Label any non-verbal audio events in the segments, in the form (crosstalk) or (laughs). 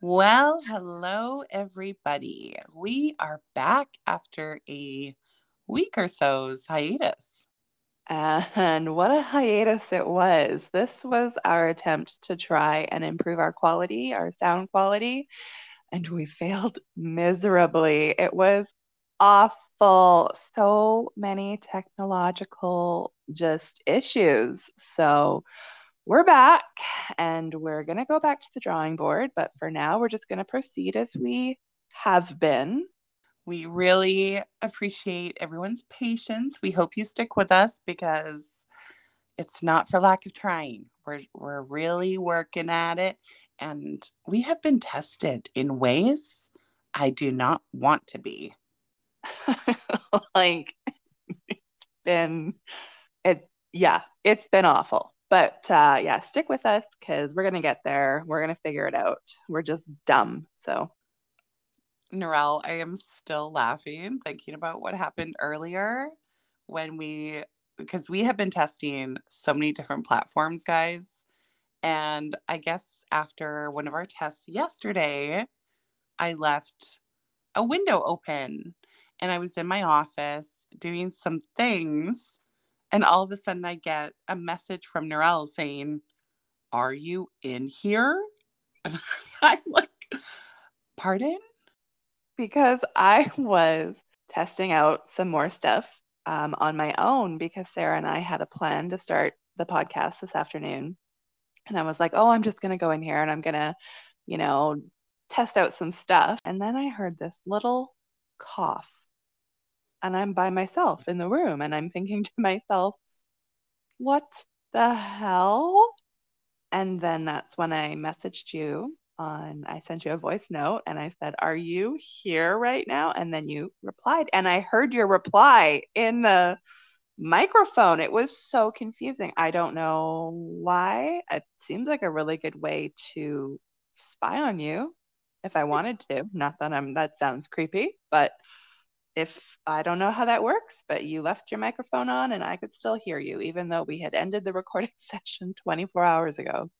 Well, hello, everybody. We are back after a week or so's hiatus. And what a hiatus it was. This was our attempt to try and improve our quality, our sound quality, and we failed miserably. It was awful. So many technological just issues. So, we're back and we're going to go back to the drawing board. But for now, we're just going to proceed as we have been. We really appreciate everyone's patience. We hope you stick with us because it's not for lack of trying. We're, we're really working at it. And we have been tested in ways I do not want to be. (laughs) like, it's been, it, yeah, it's been awful. But uh, yeah, stick with us because we're going to get there. We're going to figure it out. We're just dumb. So, Narelle, I am still laughing thinking about what happened earlier when we, because we have been testing so many different platforms, guys. And I guess after one of our tests yesterday, I left a window open and I was in my office doing some things and all of a sudden, I get a message from Narelle saying, Are you in here? And (laughs) I'm like, Pardon? Because I was testing out some more stuff um, on my own because Sarah and I had a plan to start the podcast this afternoon. And I was like, Oh, I'm just going to go in here and I'm going to, you know, test out some stuff. And then I heard this little cough and I'm by myself in the room and I'm thinking to myself, what the hell? And then that's when I messaged you on, I sent you a voice note and I said, Are you here right now? And then you replied. And I heard your reply in the microphone. It was so confusing. I don't know why. It seems like a really good way to spy on you if I wanted to. Not that I'm, that sounds creepy, but if I don't know how that works, but you left your microphone on and I could still hear you, even though we had ended the (laughs) recording session 24 hours ago.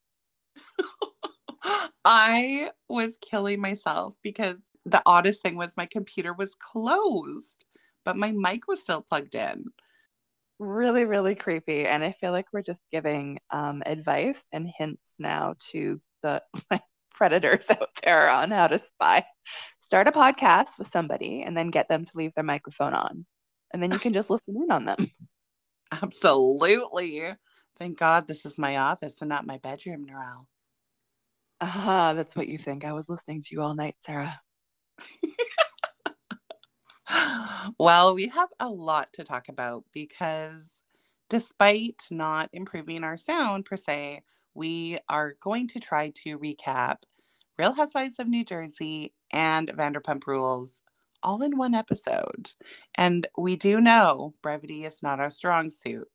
(laughs) I was killing myself because the oddest thing was my computer was closed, but my mic was still plugged in. Really, really creepy. And I feel like we're just giving um, advice and hints now to the (laughs) predators out there on how to spy start a podcast with somebody and then get them to leave their microphone on. And then you can just listen in on them. (laughs) Absolutely. Thank God this is my office and not my bedroom, Narelle. Ah, uh, that's what you think. I was listening to you all night, Sarah. (laughs) well, we have a lot to talk about because despite not improving our sound per se, we are going to try to recap Real Housewives of New Jersey and Vanderpump Rules all in one episode. And we do know brevity is not our strong suit.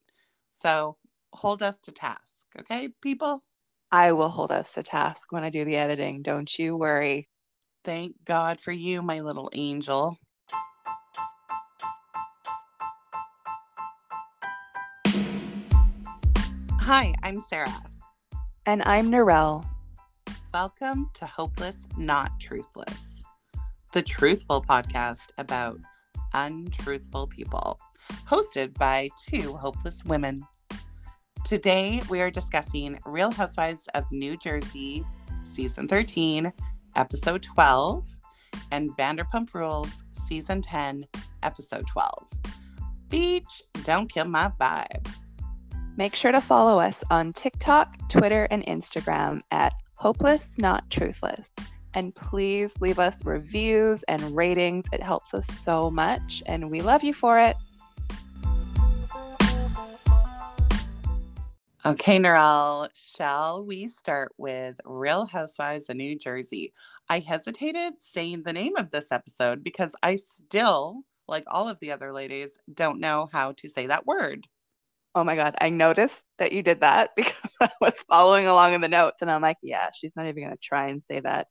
So hold us to task, okay, people? I will hold us to task when I do the editing. Don't you worry. Thank God for you, my little angel. Hi, I'm Sarah. And I'm Narelle. Welcome to Hopeless Not Truthless, the truthful podcast about untruthful people, hosted by two hopeless women. Today, we are discussing Real Housewives of New Jersey, Season 13, Episode 12, and Vanderpump Rules, Season 10, Episode 12. Beach, don't kill my vibe. Make sure to follow us on TikTok, Twitter, and Instagram at Hopeless, Not Truthless. And please leave us reviews and ratings. It helps us so much, and we love you for it. Okay, Narelle, shall we start with Real Housewives of New Jersey? I hesitated saying the name of this episode because I still, like all of the other ladies, don't know how to say that word. Oh my God. I noticed that you did that (laughs) because I was following along in the notes and I'm like, yeah, she's not even going to try and say that.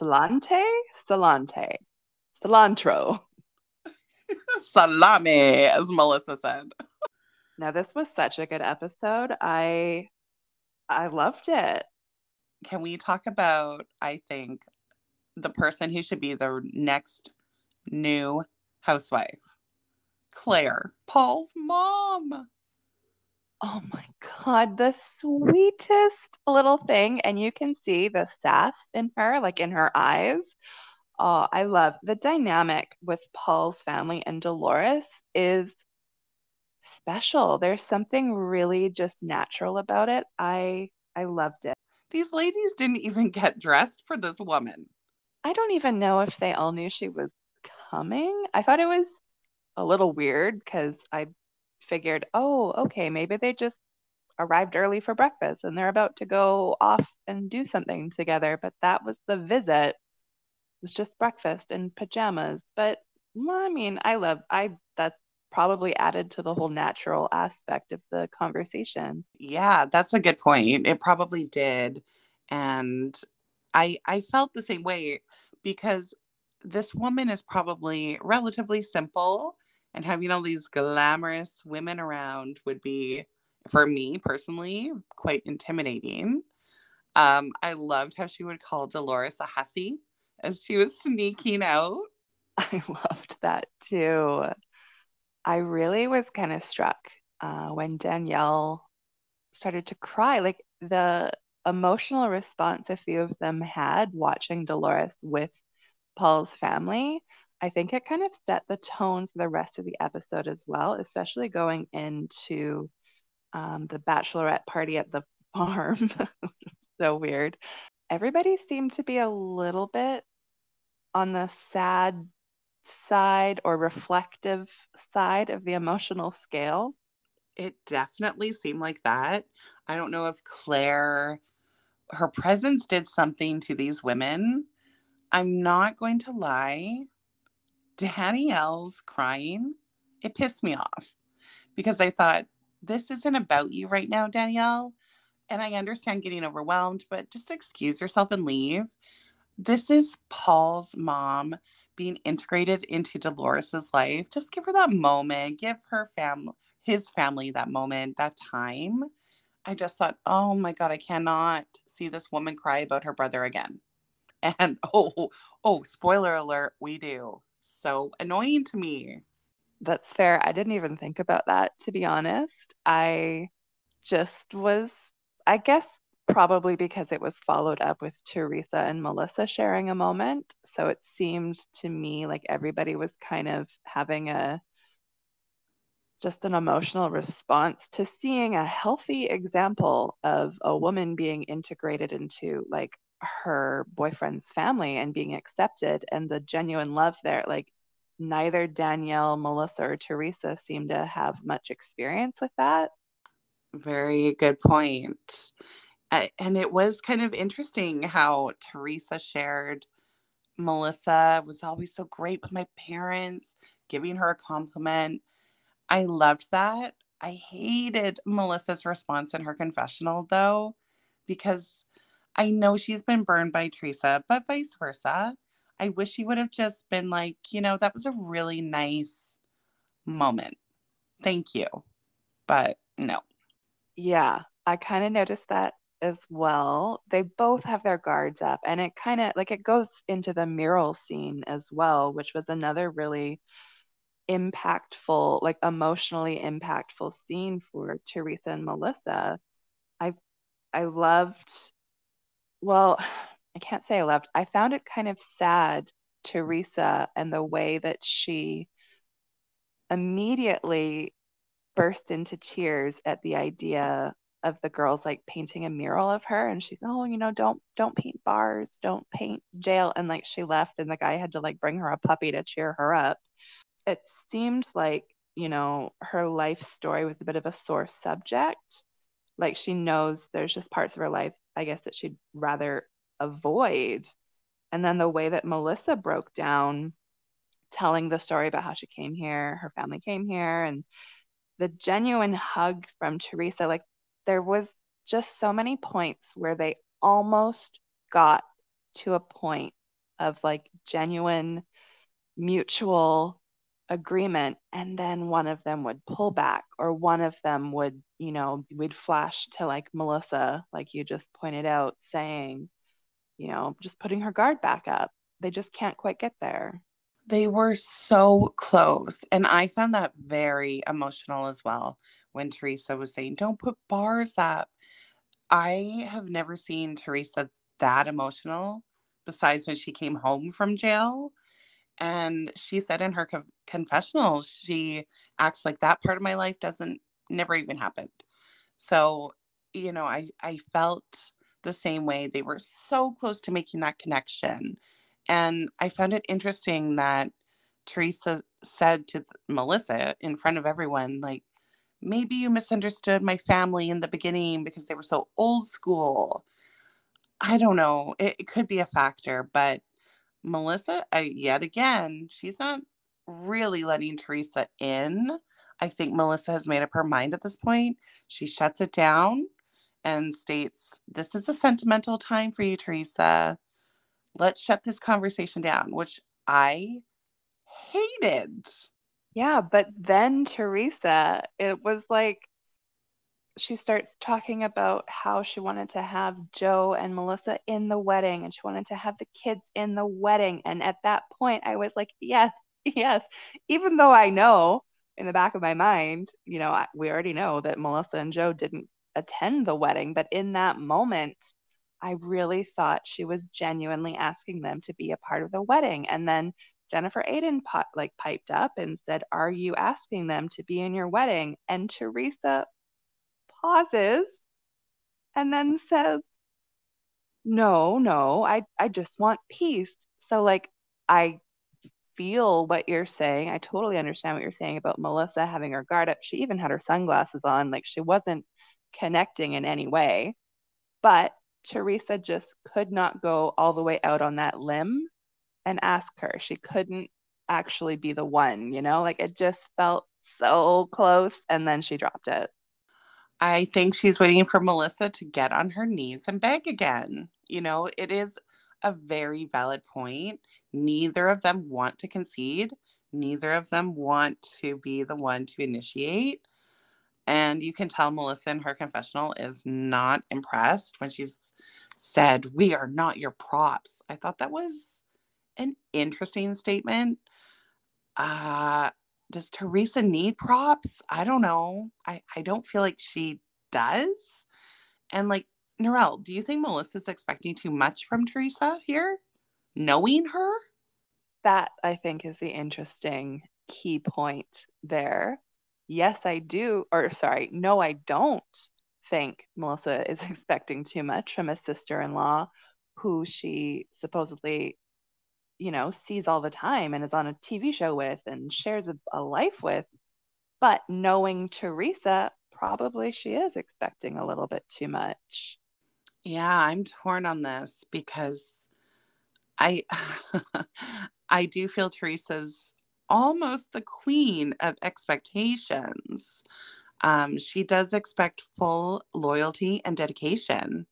Salante? Salante. Cilantro. (laughs) Salami, as Melissa said. Now this was such a good episode. I I loved it. can we talk about, I think, the person who should be the next new housewife? Claire, Paul's mom. Oh my God, the sweetest little thing. And you can see the sass in her, like in her eyes. Oh, I love the dynamic with Paul's family and Dolores is special. There's something really just natural about it. I I loved it. These ladies didn't even get dressed for this woman. I don't even know if they all knew she was coming. I thought it was a little weird because I figured, oh, okay, maybe they just arrived early for breakfast and they're about to go off and do something together. But that was the visit. It was just breakfast and pajamas. But mm, I mean, I love I that probably added to the whole natural aspect of the conversation. Yeah, that's a good point. It probably did. And I I felt the same way because this woman is probably relatively simple and having all these glamorous women around would be for me personally quite intimidating. Um i loved how she would call dolores a hussy as she was sneaking out. (laughs) I loved that too. I really was kind of struck uh, when danielle started to cry like the emotional response a few of them had watching dolores with paul's family I think it kind of set the tone for the rest of the episode as well, especially going into um, the bachelorette party at the (laughs) farm. (laughs) so weird. Everybody seemed to be a little bit on the sad side or reflective side of the emotional scale. It definitely seemed like that. I don't know if Claire, her presence did something to these women. I'm not going to lie. Danielle's crying, it pissed me off because I thought, this isn't about you right now, Danielle. And I understand getting overwhelmed, but just excuse yourself and leave. This is Paul's mom being integrated into Dolores's life. Just give her that moment, give her family, his family that moment, that time. I just thought, oh my God, I cannot see this woman cry about her brother again. (laughs) And oh, oh, spoiler alert, we do so annoying to me. That's fair. I didn't even think about that, to be honest. I just was, I guess, probably because it was followed up with Teresa and Melissa sharing a moment. So it seemed to me like everybody was kind of having a just an emotional response to seeing a healthy example of a woman being integrated into like her boyfriend's family and being accepted and the genuine love there like neither danielle melissa or teresa seem to have much experience with that. Very good point. And it was kind of interesting how teresa shared melissa was always so great with my parents giving her a compliment. I loved that. I hated melissa's response in her confessional though because I know she's been burned by Teresa, but vice versa. I wish she would have just been like, you know, that was a really nice moment. Thank you. But no. Yeah, I kind of noticed that as well. They both have their guards up, and it kind of like it goes into the mural scene as well, which was another really impactful, like emotionally impactful scene for Teresa and Melissa. I I loved well, I can't say I loved. I found it kind of sad, Teresa, and the way that she immediately burst into tears at the idea of the girls like painting a mural of her and she's oh you know don't don't paint bars don't paint jail and like she left and the guy had to like bring her a puppy to cheer her up it seemed like you know her life story was a bit of a sore subject like she knows there's just parts of her life i guess that she'd rather avoid. And then the way that melissa broke down telling the story about how she came here her family came here and the genuine hug from teresa like there was just so many points where they almost got to a point of like genuine mutual agreement and then one of them would pull mm-hmm. back or one of them would you know we'd flash to like melissa like you just pointed out saying you know just putting her guard back up. They just can't quite get there. They were so close and i found that very emotional as well when teresa was saying don't put bars up. I have never seen teresa that emotional besides when she came home from jail and she said in her co- confessional she acts like that part of my life doesn't never even happened. So you know i i felt the same way. They were so close to making that connection. And i found it interesting that teresa said to melissa in front of everyone like maybe you misunderstood my family in the beginning because they were so old school. I don't know. It, it could be a factor but Melissa, uh, yet again, she's not really letting Teresa in. I think Melissa has made up her mind at this point. She shuts it down and states, This is a sentimental time for you, Teresa. Let's shut this conversation down, which I hated. Yeah, but then Teresa, it was like she starts talking about how she wanted to have Joe and Melissa in the wedding and she wanted to have the kids in the wedding. And at that point, I was like, yes, (laughs) yes. Even though I know in the back of my mind, you know, I, we already know that Melissa and Joe didn't attend the wedding. But in that moment, I really thought she was genuinely asking them to be a part of the wedding. And then Jennifer Aydin like piped up and said, "Are you asking them to be in your wedding?" And Teresa pauses and then says, No, no, I, I just want peace. So, like, I feel what you're saying. I totally understand what you're saying about Melissa having her guard up. She even had her sunglasses on, like, she wasn't connecting in any way. But Teresa just could not go all the way out on that limb and ask her. She couldn't actually be the one, you know, like it just felt so close. And then she dropped it. I think she's waiting for Melissa to get on her knees and beg again. You know, it is a very valid point. Neither of them want to concede, neither of them want to be the one to initiate. And you can tell Melissa in her confessional is not impressed when she's said, We are not your props. I thought that was an interesting statement. Uh, does Teresa need props? I don't know. I, I don't feel like she does. And like, Narelle, do you think Melissa's expecting too much from Teresa here? Knowing her? That I think is the interesting key point there. Yes, I do. Or sorry, no, I don't think Melissa is (laughs) expecting too much from a sister in law who she supposedly you know, sees all the time and is on a TV show with and shares a, a life with. But knowing Teresa, probably she is expecting a little bit too much. Yeah, I'm torn on this because I (laughs) I do feel Teresa's almost the queen of expectations. Um, she does expect full loyalty and dedication.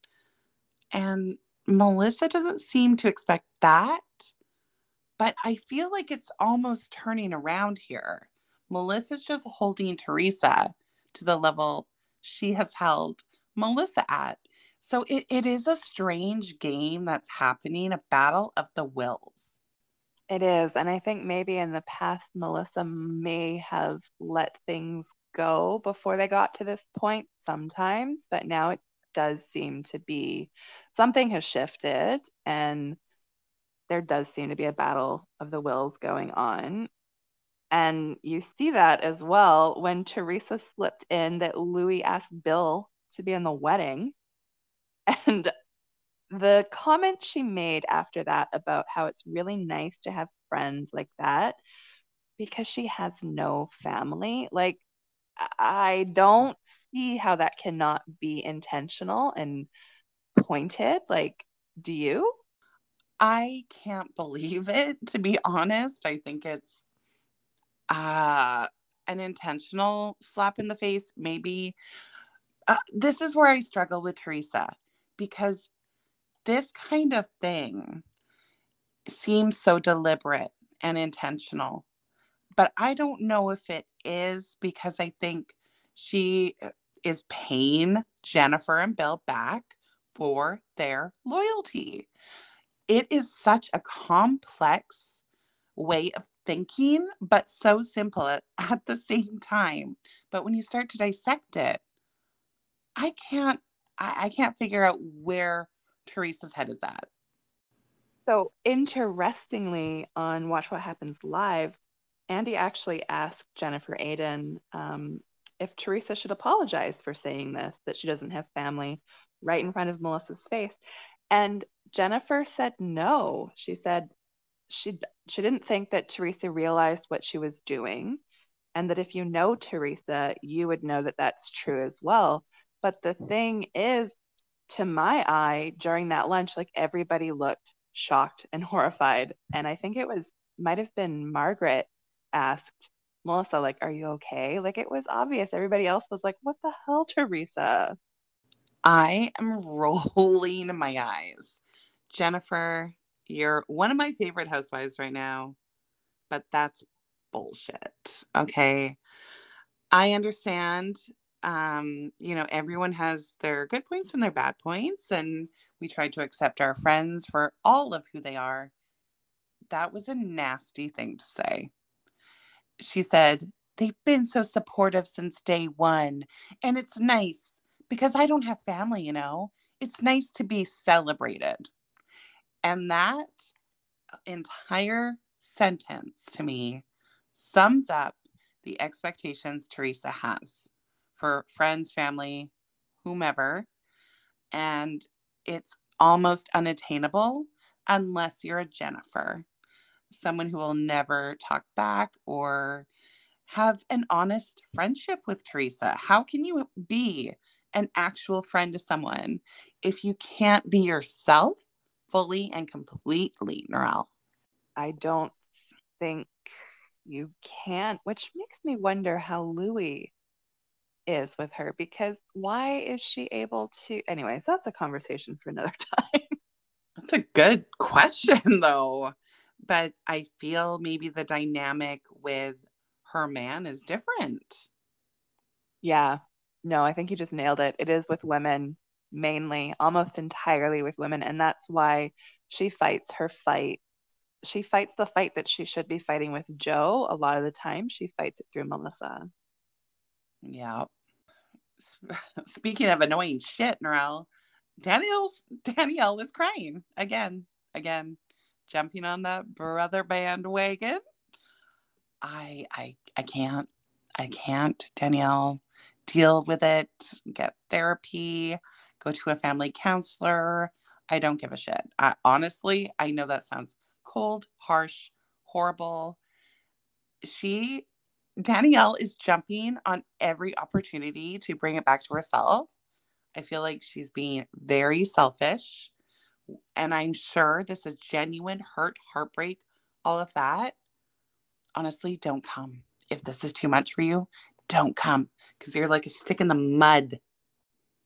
And Melissa doesn't seem to expect that. But I feel like it's almost turning around here. Melissa's just holding Teresa to the level she has held Melissa at. So it, it is a strange game that's happening, a battle of the wills. It is. And I think maybe in the past, Melissa may have let things go before they got to this point sometimes, but now it does seem to be something has shifted and there does seem to be a battle of the wills going on. And you see that as well when Teresa slipped in that Luis asked Bill to be in the wedding. And the comment she made after that about how it's really nice to have friends like that because she has no family. Like, I don't see how that cannot be intentional and pointed. Like, do you? I can't believe it, to be honest. I think it's uh, an intentional slap in the face. Maybe uh, this is where I struggle with Teresa because this kind of thing seems so deliberate and intentional. but I don't know if it is because I think she uh, is paying Jennifer and Bill back for their loyalty. It is such a complex way of thinking, but so simple at, (laughs) at the same time. But when you start to dissect it, I can't I, I can't figure out where Teresa's head is at. So interestingly, on Watch What Happens Live, Andy actually asked Jennifer Aydin um, if Teresa should apologize for saying this, that she doesn't have family, right in front of Melissa's face. And Jennifer said no. She said she she didn't think that Teresa realized what she was doing, and that if you know Teresa, you would know that that's true as well. But the mm. thing is, to my eye, during that lunch, like everybody looked shocked and (laughs) horrified, and I think it was might have been Margaret asked Melissa, like, "Are you okay?" Like it was obvious. Everybody else was like, "What the hell, Teresa?" I am rolling my eyes. Jennifer, you're one of my favorite housewives right now, but that's bullshit. Okay. I understand. Um, you know, everyone has their good points and their bad points, and we try to accept our friends for all of who they are. That was a nasty thing to say. She said, They've been so supportive since day one, and it's nice because I don't have family, you know. It's nice to be celebrated. And that entire sentence to me sums up the expectations Teresa has for friends, family, whomever. And it's almost unattainable unless you're a Jennifer, someone who will never talk back or have an honest friendship with Teresa. How can you be an actual friend to someone if you can't be yourself fully and completely, Narelle? I don't think you can't, which makes me wonder how Luis is with her because why is she able to? Anyways, that's a conversation for another (laughs) time. That's a good question, though. But I feel maybe the dynamic with her man is different. Yeah, no, I think you just nailed it. It is with women mainly, almost entirely with women. And that's why she fights her fight. She fights the fight that she should be fighting with Joe a lot of the time. She fights it through Melissa. Yeah. (laughs) Speaking of annoying shit, Narelle, Danielle's Danielle is crying again, again, jumping on that brother bandwagon. I I I can't. I can't, Danielle deal with it, get therapy, go to a family counselor. I don't give a shit. I, honestly, I know that sounds cold, harsh, horrible. She, Danielle, is jumping on every opportunity to bring it back to herself. I feel like she's being very selfish. And I'm sure this is genuine hurt, heartbreak, all of that. Honestly, don't come. If this is too much for you, don't come because you're like a stick in the mud.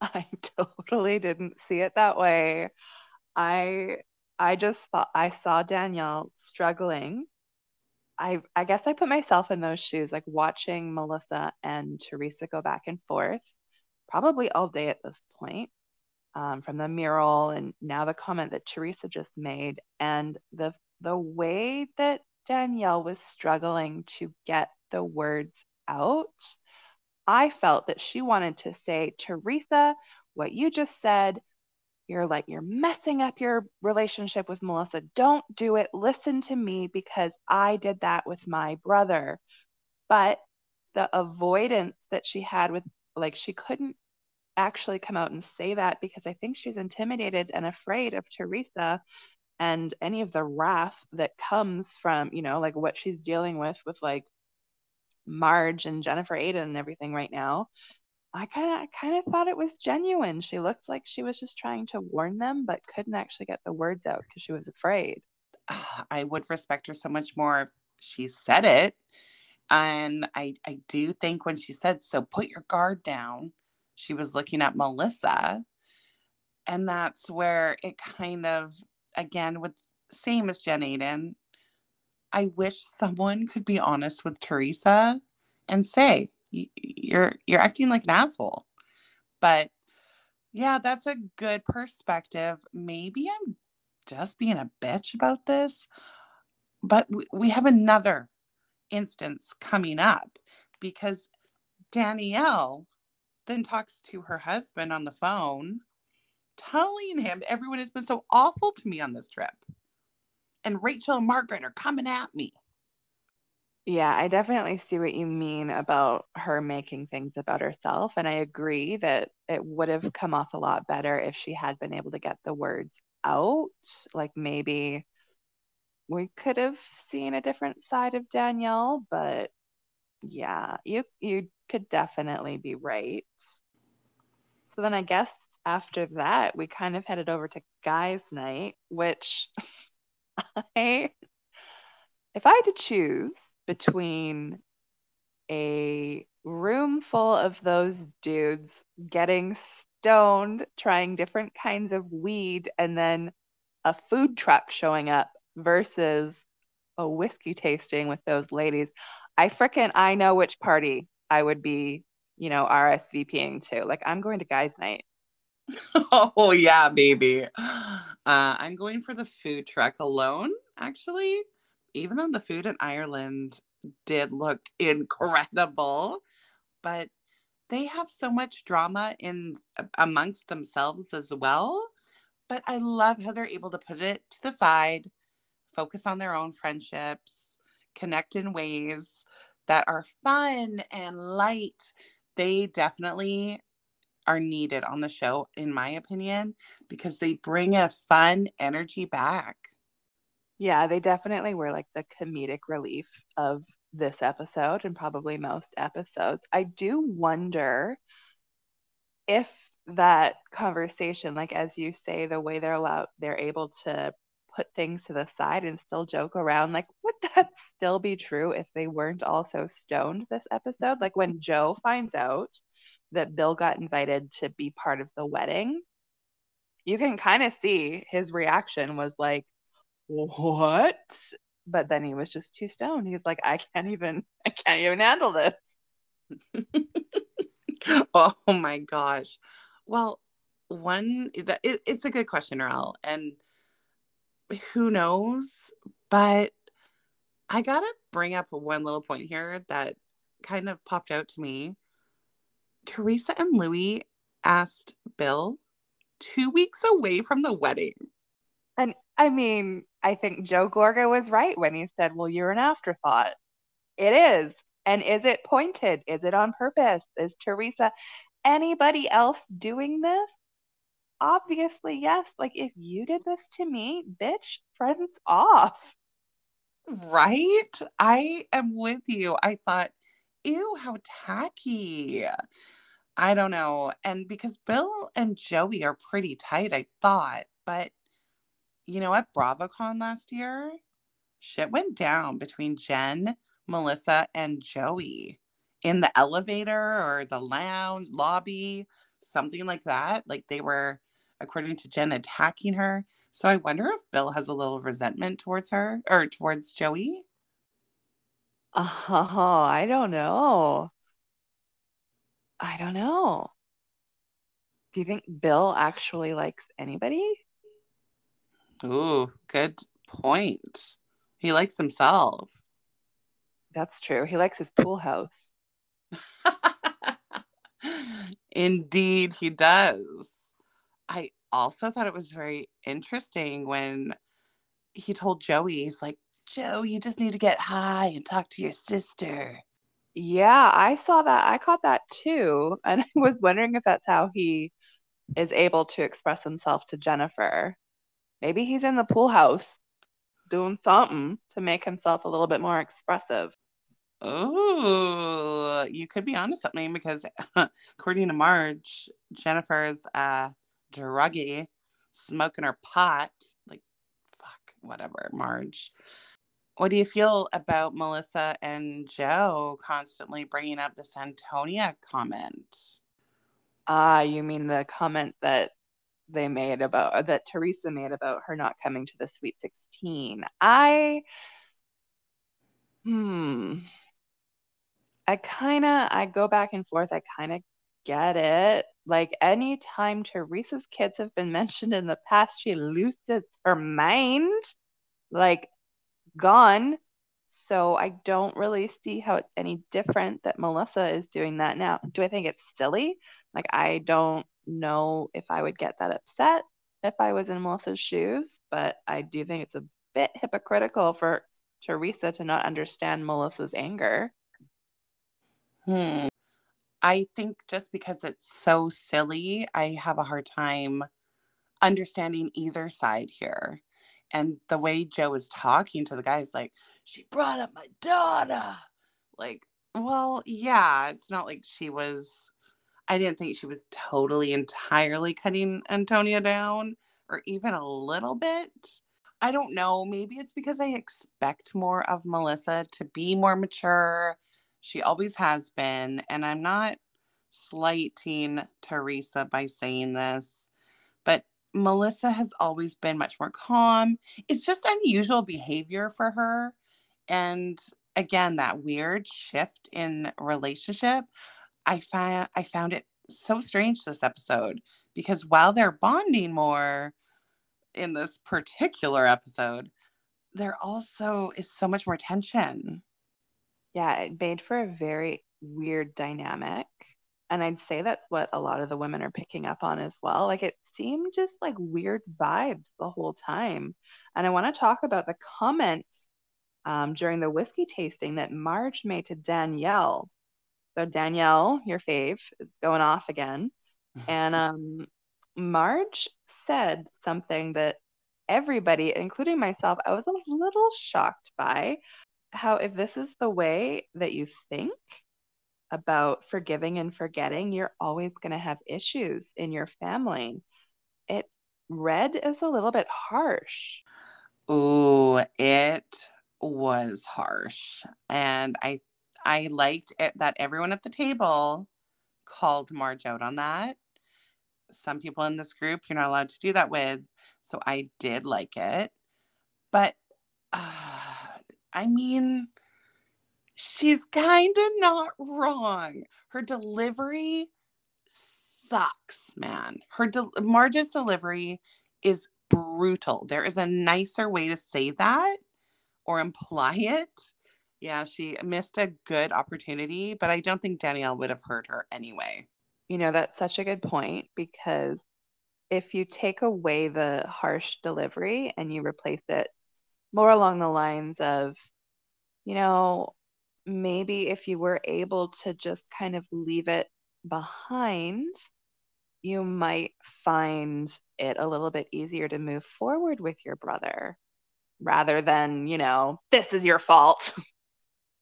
(laughs) I totally didn't see it that way. I I just thought I saw Danielle struggling. I I guess I put myself in those shoes, like watching Melissa and Teresa go back and forth, probably all day at this point, um, from the mural and now the comment that Teresa just made, and the the way that Danielle was struggling to get the words out I felt that she wanted to say, Teresa, what you just said, you're like, you're messing up your relationship with Melissa. Don't do it. Listen to me because I did that with my brother. But the avoidance that she had with, like, she couldn't actually come out and say that because I think she's intimidated and afraid of Teresa and any of the wrath that comes from, you know, like what she's dealing with, with like Marge and Jennifer Aydin and everything right now. I kind of kind of thought it was genuine. She looked like she was just trying to warn them, but couldn't actually get the words out because she was afraid. Ah, I would respect her so much more if she said it. And I, I do think when she said, so put your guard down, she was looking at Melissa. And that's where it kind of, again, with same as Jen Aydin, I wish someone could be honest with Teresa and say you're you're acting like an asshole. But yeah, that's a good perspective. Maybe I'm just being a bitch about this, but we, we have another instance coming up because Danielle then talks to her husband on the phone, telling him everyone has been so awful to me on this trip. And Rachel and Margaret are coming at me. Yeah, I definitely see what you mean about her making things about herself. And I agree that it would have come off a lot better if she had been able to get the words out. Like maybe we could have seen a different side of Danielle, but yeah, you you could definitely be right. So then I guess after that, we kind of headed over to guys' night, which (laughs) I (laughs) if I had to choose between a room full of those dudes getting stoned, trying different kinds of weed, and then a food truck showing up versus a whiskey tasting with those ladies. I fricking I know which party I would be, you know, RSVPing to. Like I'm going to guys' night. (laughs) oh yeah, baby. Uh, I'm going for the food truck alone, actually even though the food in Ireland did look (laughs) incredible, but they have so much drama in amongst themselves as well. But I love how they're able to put it to the side, focus on their own friendships, connect in ways that are fun and light. They definitely are needed on the show, in my opinion, because they bring a fun energy back. Yeah, they definitely were like the comedic relief of this episode and probably most episodes. I do wonder if that conversation, like as you say, the way they're allowed, they're able to put things to the side and still joke around, like would (laughs) that still be true if they weren't also stoned this episode? Like when Joe finds out that Bill got invited to be part of the wedding, you can kind of see his reaction was like, what? But then he was just too stoned. He's like, I can't even, I can't even handle this. (laughs) oh my gosh. Well, one that it, it's a good question, Earl, and who knows? But I gotta bring up one little point here that kind of popped out to me. Teresa and Luis asked Bill two weeks away from the wedding. And I mean, I think Joe Gorga was right when he said, Well, you're an afterthought. It is. And is it pointed? Is it on purpose? Is Teresa anybody else doing this? Obviously, yes. Like, if you did this to me, bitch, friends off. Right? I am with you. I thought, ew, how tacky. I don't know. And because Bill and Joey are pretty tight, I thought, but you know, at BravoCon last year, shit went down between Jen, Melissa, and Joey in the elevator or the lounge lobby, something like that. Like they were, according to Jen, attacking her. So I wonder if Bill has a little resentment towards her or towards Joey. Oh, (laughs) I don't know. I don't know. Do you think Bill actually likes anybody? Ooh, good point. He likes himself. That's true. He likes his pool house. (laughs) Indeed, he does. I also thought it was very interesting when he told Joey, he's like, Joe, you just need to get high and talk to your sister. Yeah, I saw that. I caught that too. (laughs) And I was wondering if that's how he is able to express himself to Jennifer. Maybe he's in the pool house doing something to make himself a little bit more expressive. Oh, you could be onto something because (laughs) according to Marge, Jennifer's uh druggy, smoking her pot. Like, fuck, whatever, Marge. What do you feel about Melissa and Joe constantly bringing up the Santonia comment? Ah, uh, you mean the comment that they made about that Teresa made about her not coming to the Sweet 16. I Hmm. I kind of I go back and forth. I kind of get it. Like anytime Teresa's kids have been (laughs) mentioned in the past, she loses her mind. Like gone. So I don't really see how it's any different that Melissa is doing that now. Do I think it's silly? Like I don't know if I would get that upset if I was in Melissa's shoes, but I do think it's a bit hypocritical for Teresa to not understand Melissa's anger. Hmm. I think just because it's so silly, I have a hard time understanding either side here. And the way Joe is talking to the guys, like, she brought up my daughter. Like, well, yeah, it's not like she was, I didn't think she was totally entirely cutting Antonia down or even a little bit. I don't know. Maybe it's because I expect more of Melissa to be more mature she always has been. And I'm not slighting Teresa by saying this, Melissa has always been much more calm. It's just unusual behavior for her. And again, that weird shift in relationship, I found I found it so strange this episode because while they're bonding more in this particular episode, there also is so much more tension. Yeah, it made for a very weird dynamic. And I'd say that's what a lot of the women are picking up on as well. Like it seemed just like weird vibes the whole time. And I want to talk about the comment um, during the whiskey tasting that Marge made to Danielle. So Danielle, your fave, is going off again. (laughs) And um, Marge said something that everybody, including myself, I was a little shocked by how if this is the way that you think about forgiving and forgetting, you're always going to have issues in your family. It read is a little bit harsh. Oh, it was harsh. And I I liked it that everyone at the table called Marge out on that. Some people in this group you're not allowed to do that with. So I did like it. But uh, (sighs) I mean, she's kind of not wrong. Her delivery sucks, man. Her de- Marge's delivery is brutal. There is a nicer way to say that or imply it. Yeah, she missed a good opportunity, but I don't think Danielle would have heard her anyway. You know, that's such a good point because if you take away the harsh delivery and you replace it more along the lines of, you know, maybe if you were able to just kind of leave it behind, you might find it a little bit easier to move forward with your brother rather than, you know, this is your fault. (laughs)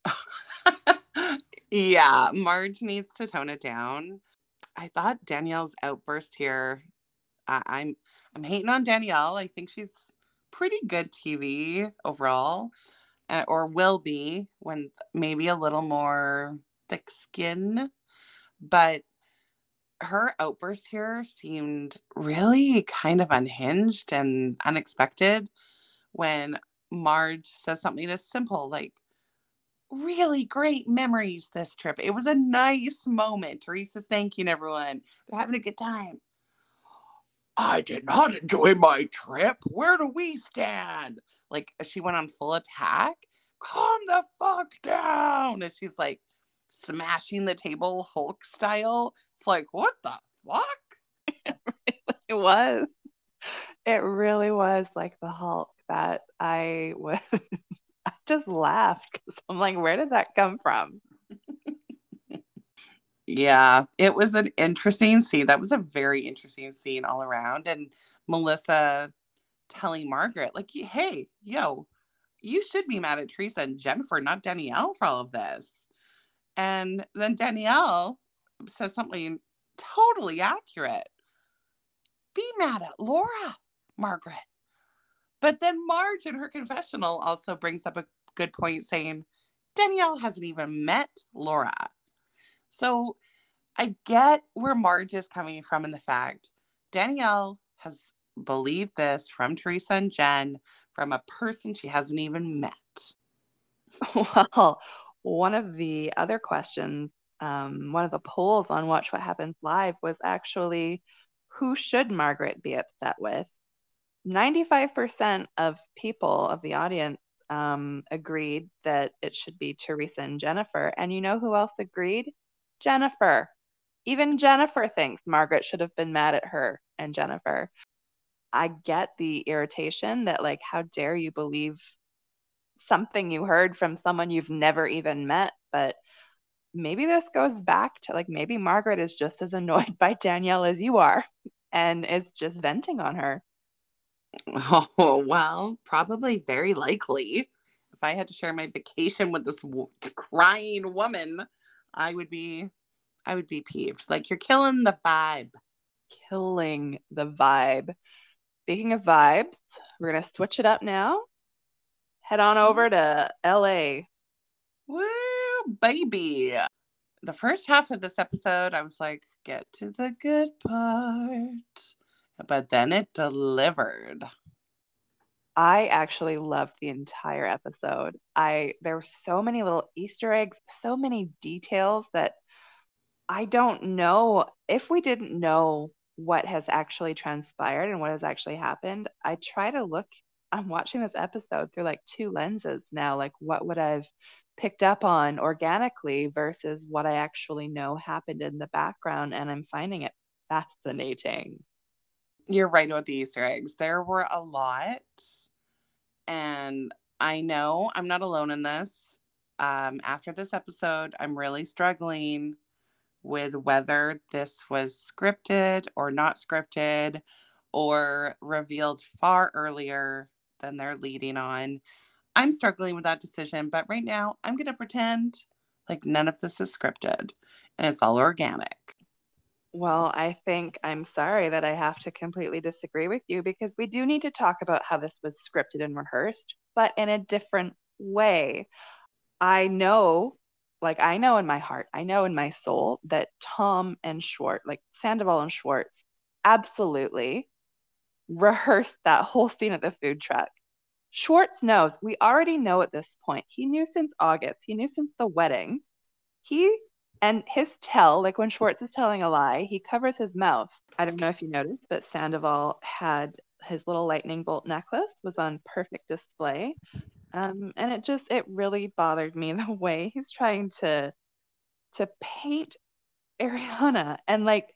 (laughs) yeah, Marge needs to tone it down. I thought Danielle's outburst here. I, I'm I'm hating on Danielle. I think she's pretty good TV overall, Uh, or will be when maybe a little more thick skin. But her outburst here seemed really kind of unhinged and unexpected when Marge says something as simple like, really great memories this trip. It was a nice moment. Teresa's thanking everyone. They're having a good time. I did not enjoy my trip. Where do we stand? Like she went on full attack. Calm the fuck down. And she's like smashing the table Hulk style. It's like, what the fuck? (laughs) it was. It really was like the Hulk that I was (laughs) I just laughed because I'm like, where did that come from? Yeah, it was an interesting scene. That was a very interesting scene all around. And Melissa telling Margaret, like, hey, yo, you should be mad at Teresa and Jennifer, not Danielle, for all of this. And then Danielle says something totally accurate. Be mad at Laura, Margaret. But then Marge in her confessional also brings up a good point saying Danielle hasn't even met Laura. So I get where Marge is coming from in the fact Danielle has believed this from Teresa and Jen from a person she hasn't even met. (laughs) Well, one of the other questions, um, one of the polls on Watch What Happens Live was actually who should Margaret be upset with? 95% of people of the audience um, agreed that it should be Teresa and Jennifer. And you know who else agreed? Jennifer. Even Jennifer thinks Margaret should have been mad at her and Jennifer. I get the irritation that, like, how dare you believe something you heard from someone you've never even met? But maybe this goes back to like maybe Margaret is just as (laughs) annoyed by Danielle as you are and is just venting on her. (laughs) Oh, well, probably very likely. If I had to share my vacation with this w- crying woman, I would be I would be peeved. Like you're killing the vibe. Killing the vibe. Speaking of vibes, we're going to switch it up now. Head on over to LA. Woo, baby. The first half of this episode, I was like, get to the good part. But then it delivered. I actually loved the entire episode. I there were so many little Easter eggs, so many details that I don't know if we didn't know what has actually transpired and what has actually happened. I try to look I'm watching this episode through like two lenses now, like what would I've picked up on organically versus what I actually know happened in the background and I'm finding it fascinating. You're right about the Easter eggs. There were a lot and I know I'm not alone in this. Um, after this episode, I'm really struggling with whether this was scripted or not scripted or revealed far earlier than they're leading on. I'm struggling with that decision, but right now I'm going to pretend like none of this is scripted and it's all organic. Well, I think I'm sorry that I have to completely disagree with you because we do need to talk about how this was scripted and rehearsed, but in a different way. I know, like, I know in my heart, I know in my soul that Tom and Schwartz, like Sandoval and Schwartz, absolutely rehearsed that whole scene at the food truck. Schwartz knows, we already know at this point, he knew since August, he knew since the wedding. He and his tell, like when Schwartz is telling a lie, he covers his mouth. I don't know if you noticed, but Sandoval had his little lightning bolt necklace was on perfect display. Um, and it just it really bothered me (laughs) the way he's trying to to paint (laughs) Ariana and like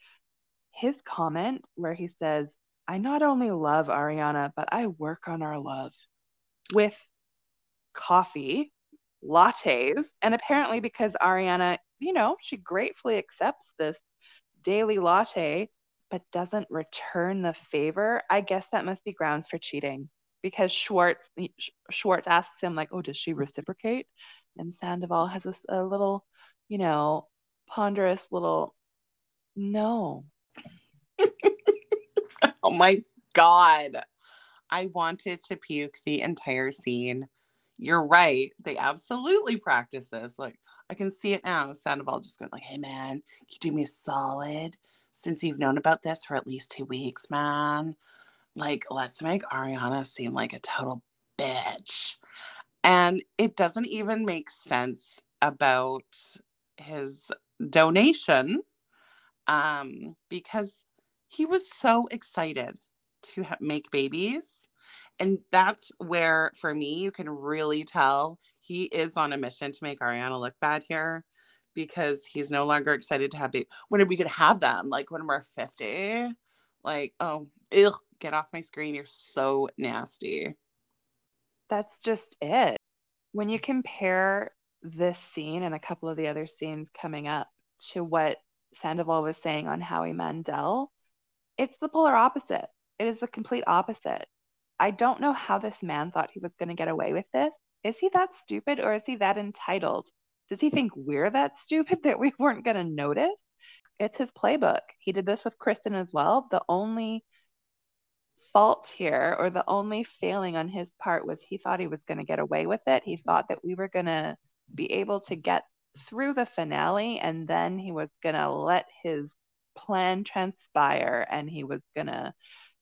his comment where he says, I not only love Ariana, but I work on our love with coffee, lattes, and apparently because Ariana you know, she gratefully accepts this daily latte, but doesn't return the favor, I guess that must be grounds for cheating. Because Schwartz Schwartz asks him like, "Oh, does she reciprocate?" And Sandoval has a, a little, you know, ponderous little, no. (laughs) oh my god, I wanted to puke the entire scene. You're right; they absolutely practice this. Like, I can see it now. Sandoval just going like, "Hey man, you do me a solid? Since you've known about this for at least two weeks, man, like let's make Ariana seem like a total bitch." And it doesn't even make sense about his donation, um, because he was so excited to ha- make babies and that's where for me you can really tell he is on a mission to make Ariana look bad here because he's no longer excited to have baby. When are we gonna have them? Like when we're 50? Like, oh, ugh, get off my screen. You're so nasty. That's just it. When you compare this scene and a couple of the other scenes coming up to what Sandoval was saying on Howie Mandel, it's the polar opposite. It is the complete opposite. I don't know how this man thought he was going to get away with this. Is he that stupid or is he that entitled? Does he think we're that stupid (laughs) that we weren't going to notice? It's his playbook. He did this with Kristen as well. The only fault here or the only failing on his part was he thought he was going to get away with it. He thought that we were going to be able to get through the finale and then he was going to let his plan transpire and he was going to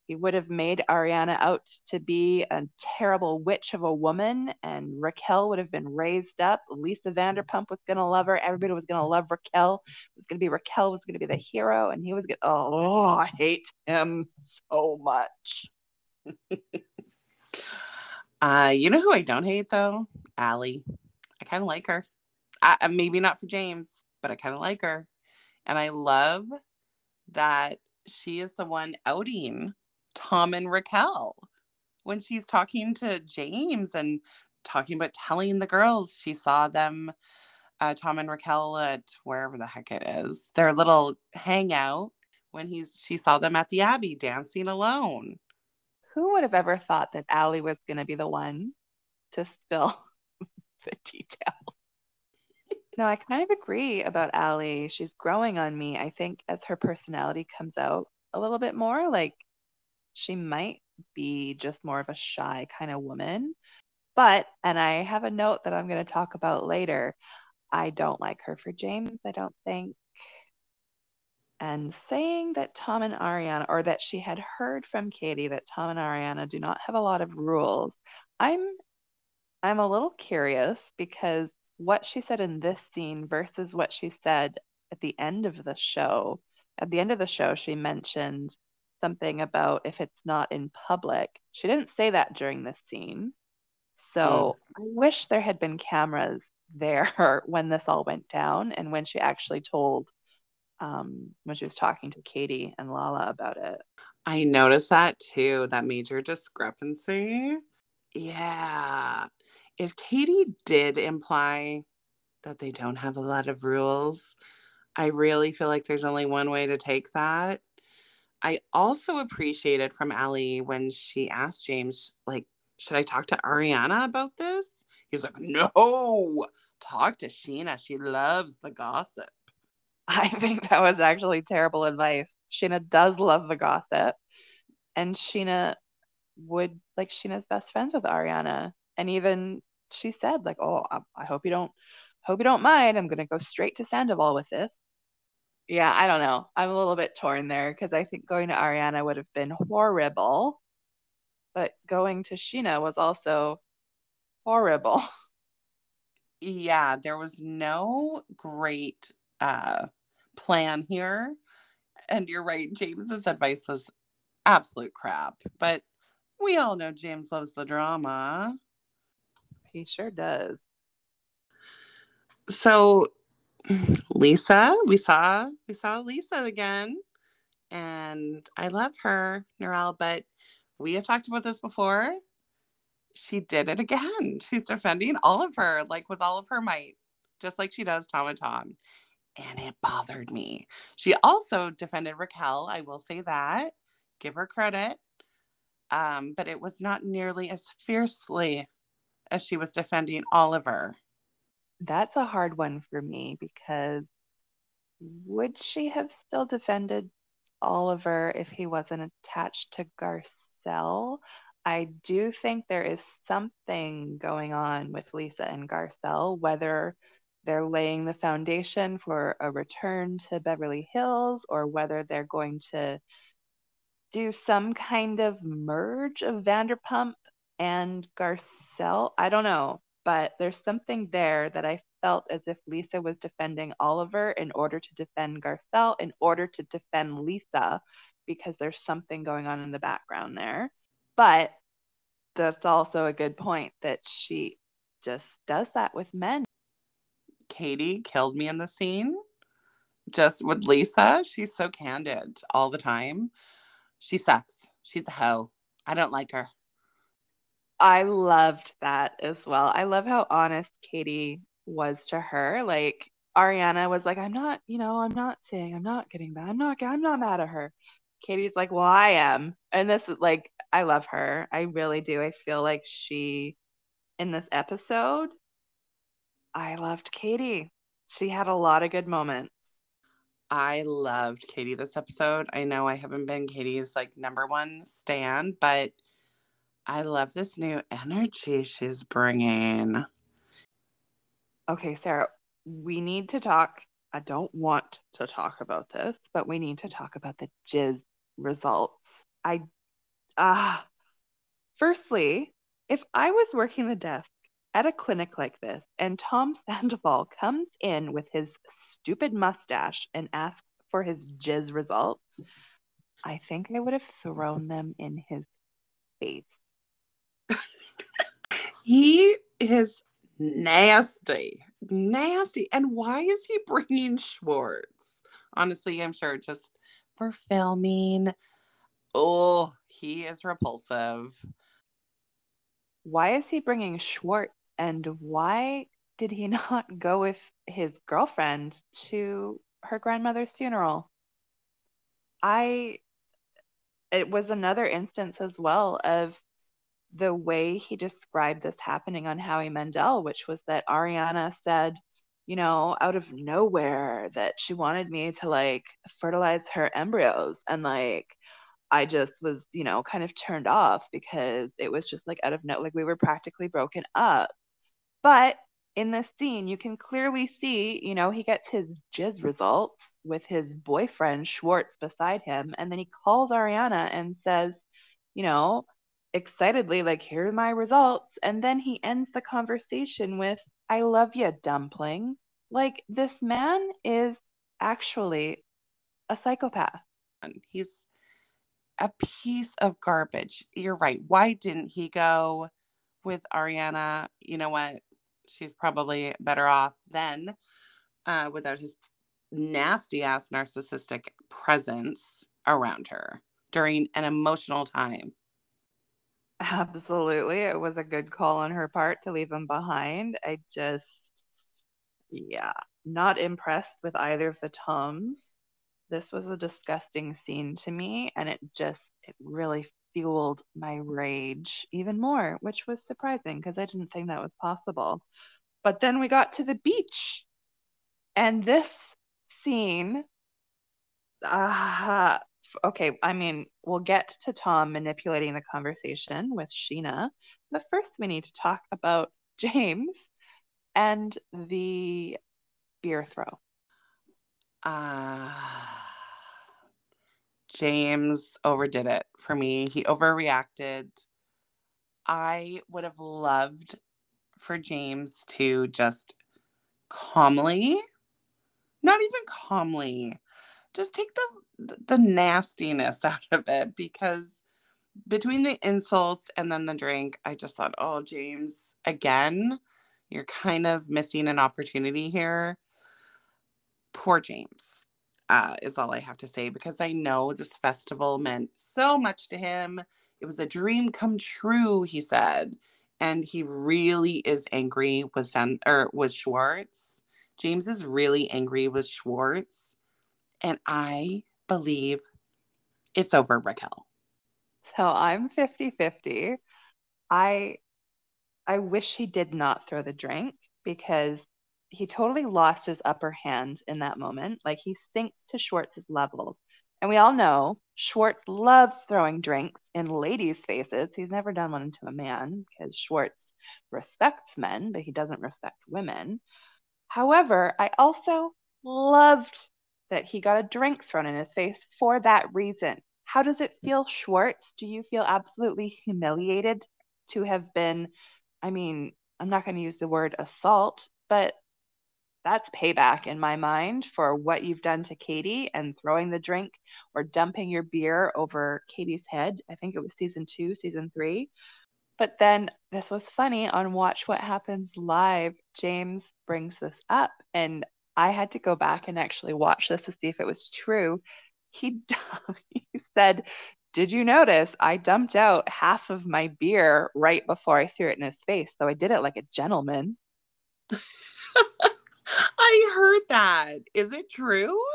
He would have made Ariana out to be a terrible witch of a woman, and Raquel would have been raised up. Lisa Vanderpump was going to love her. Everybody was going to love Raquel. It was going to be Raquel was going to be the hero, and he was going. Oh, oh, I hate him so much. (laughs) uh, you know who I don't hate though? Ally. I kind of like her. I, maybe not for James, but I kind of like her, and I love that she is the one outing Tom and Raquel when she's talking to James and talking about telling the girls she saw them, uh, Tom and Raquel at wherever the heck it is, their little hangout when he's she saw them at the Abbey dancing alone. Who would have ever thought that Ally was going to be the one to spill (laughs) the detail? no, I kind of agree about Ally. She's growing on me. I think as her personality comes out a little bit more, like she might be just more of a shy kind of woman. But, and I have a note that I'm going to talk about later. I don't like her for James, I don't think. And saying that Tom and Ariana, or that she had heard from Katie that Tom and Ariana do not have a lot of rules, I'm I'm a little curious because what she said in this scene versus what she said at the end of the show. At the end of the show, she mentioned something about if it's not in public. She didn't say that during this scene. So mm. I wish there had been cameras there (laughs) when this all went down and when she actually told um, when she was talking to Katie and Lala about it. I noticed that too, that major discrepancy. Yeah. If Katie did imply that they don't have a lot of rules, I really feel like there's only one way to take that. I also appreciated from Ally when she asked James, like, should I talk to Ariana about this? He's like, no, talk to Scheana. She loves the gossip. I think that was actually terrible advice. Scheana does love the gossip. And Scheana would, like, Scheana's best friends with Ariana. And even she said, like, oh, I, I hope you don't, hope you don't mind. I'm to go straight to Sandoval with this yeah, I don't know. I'm a little bit torn there because I think going to Ariana would have been horrible, but going to Scheana was also horrible. (laughs) Yeah, there was no great uh, plan here. And you're right, James's advice was absolute crap. But we all know James loves the drama. He sure does. So Lisa, we saw we saw Lisa again, and I love her, Narelle, but we have talked about this before. She did it again. She's defending all of her, like with all of her might, just like she does Tom and Tom. And it bothered me. She also defended Raquel. I will say that. Give her credit. Um, but it was not nearly as fiercely as she was defending Oliver. That's a hard one for me because would she have still defended Oliver if he wasn't attached to Garcelle? I do think there is something going on with Lisa and Garcelle, whether they're laying the foundation for a return to Beverly Hills or whether they're going to do some kind of merge of Vanderpump and Garcelle. I don't know but there's something there that I felt as if Lisa was defending Oliver in order to defend Garcelle, in order to defend Lisa, because there's something going on in the background there. But that's also a good point that she just does that with men. Katie killed me in the scene. Just with Lisa, she's so candid all the time. She sucks. She's a hoe. I don't like her. I loved that as well. I love how honest Katie was to her. Like Ariana was like, I'm not, you know, I'm not saying I'm not getting mad. I'm not I'm not mad at her. Katie's like, Well, I am. And this is like, I love her. I really do. I feel like she in this episode, I loved Katie. She had a lot of good moments. I loved Katie this episode. I know I haven't been Katie's like number one stand, but I love this new energy she's bringing. Okay, Sarah, we need to talk. I don't want to talk about this, but we need to talk about the jizz results. I ah, firstly, if I was working the desk at a clinic like this and Tom (laughs) Sandoval comes in with his stupid mustache and asks for his jizz results, I think I would have thrown them in his face. He is nasty, nasty. And why is he (laughs) bringing Schwartz? Honestly, I'm sure just for filming. Oh, he is repulsive. Why is he bringing Schwartz? And why did he (laughs) not go with his girlfriend to her grandmother's funeral? I, it was another instance as well of the way he described this happening on Howie Mandel, which was that Ariana said, you know, out of nowhere that she wanted me to like fertilize her embryos. And like, I just was, you know, kind of turned off because it was just like out of no, like we were practically broken up. But in this scene, you can clearly see, you know, he gets his jizz results with his boyfriend Schwartz beside him. And then he calls Ariana and says, you know, excitedly, like, here are my results. And then he ends the conversation with, I love you, dumpling. Like, this man is actually a psychopath. He's a piece of garbage. You're right. Why didn't he go with Ariana? You know what? She's probably better off then uh, without his nasty ass narcissistic presence around her during an emotional time. Absolutely. It was a good call on her part to leave him behind. I just, yeah, not impressed with either of the Toms. This was a disgusting scene to me, and it just, it really fueled my rage even more, which was surprising because I didn't think that was possible. But then we got to the beach, and this scene, uh, okay, I mean, we'll get to Tom manipulating the conversation with Scheana. but first we need to talk about (laughs) James and the beer throw. Uh, James overdid it for me. He overreacted. I would have loved for James to just calmly, not even calmly, just take the the nastiness (laughs) out of it because between the insults and then the drink, I just thought, oh, James, again, you're kind of missing an opportunity here. Poor James, uh, is all I have to say because I know this festival meant so much to him. It was a dream come true, he said. And he really is angry with Sen- or with Schwartz. James is really angry with Schwartz and I believe it's over Raquel. So I'm 50 50. I I wish he did not throw the drink because he totally lost his upper hand in that moment. Like he sinks to Schwartz's level. And we all know Schwartz loves throwing drinks in ladies' faces. He's never done one into a man because Schwartz respects men, but he doesn't respect women. However, I also loved that he got a drink thrown in his face for that reason. How does it feel, Schwartz? Do you feel absolutely humiliated to have been? I mean, I'm not going to use the word assault, but that's payback in my mind for what you've done to Katie and throwing the drink or dumping your beer over Katie's head. I think it was season two, season three. But then this was funny on Watch What Happens Live. James brings this up, and I had to go back and actually watch this to see if it was true. He, (laughs) he said, Did you notice I dumped out half of my beer right before I threw it in his face? So I did it like a gentleman. (laughs) I heard that. Is it true? (laughs)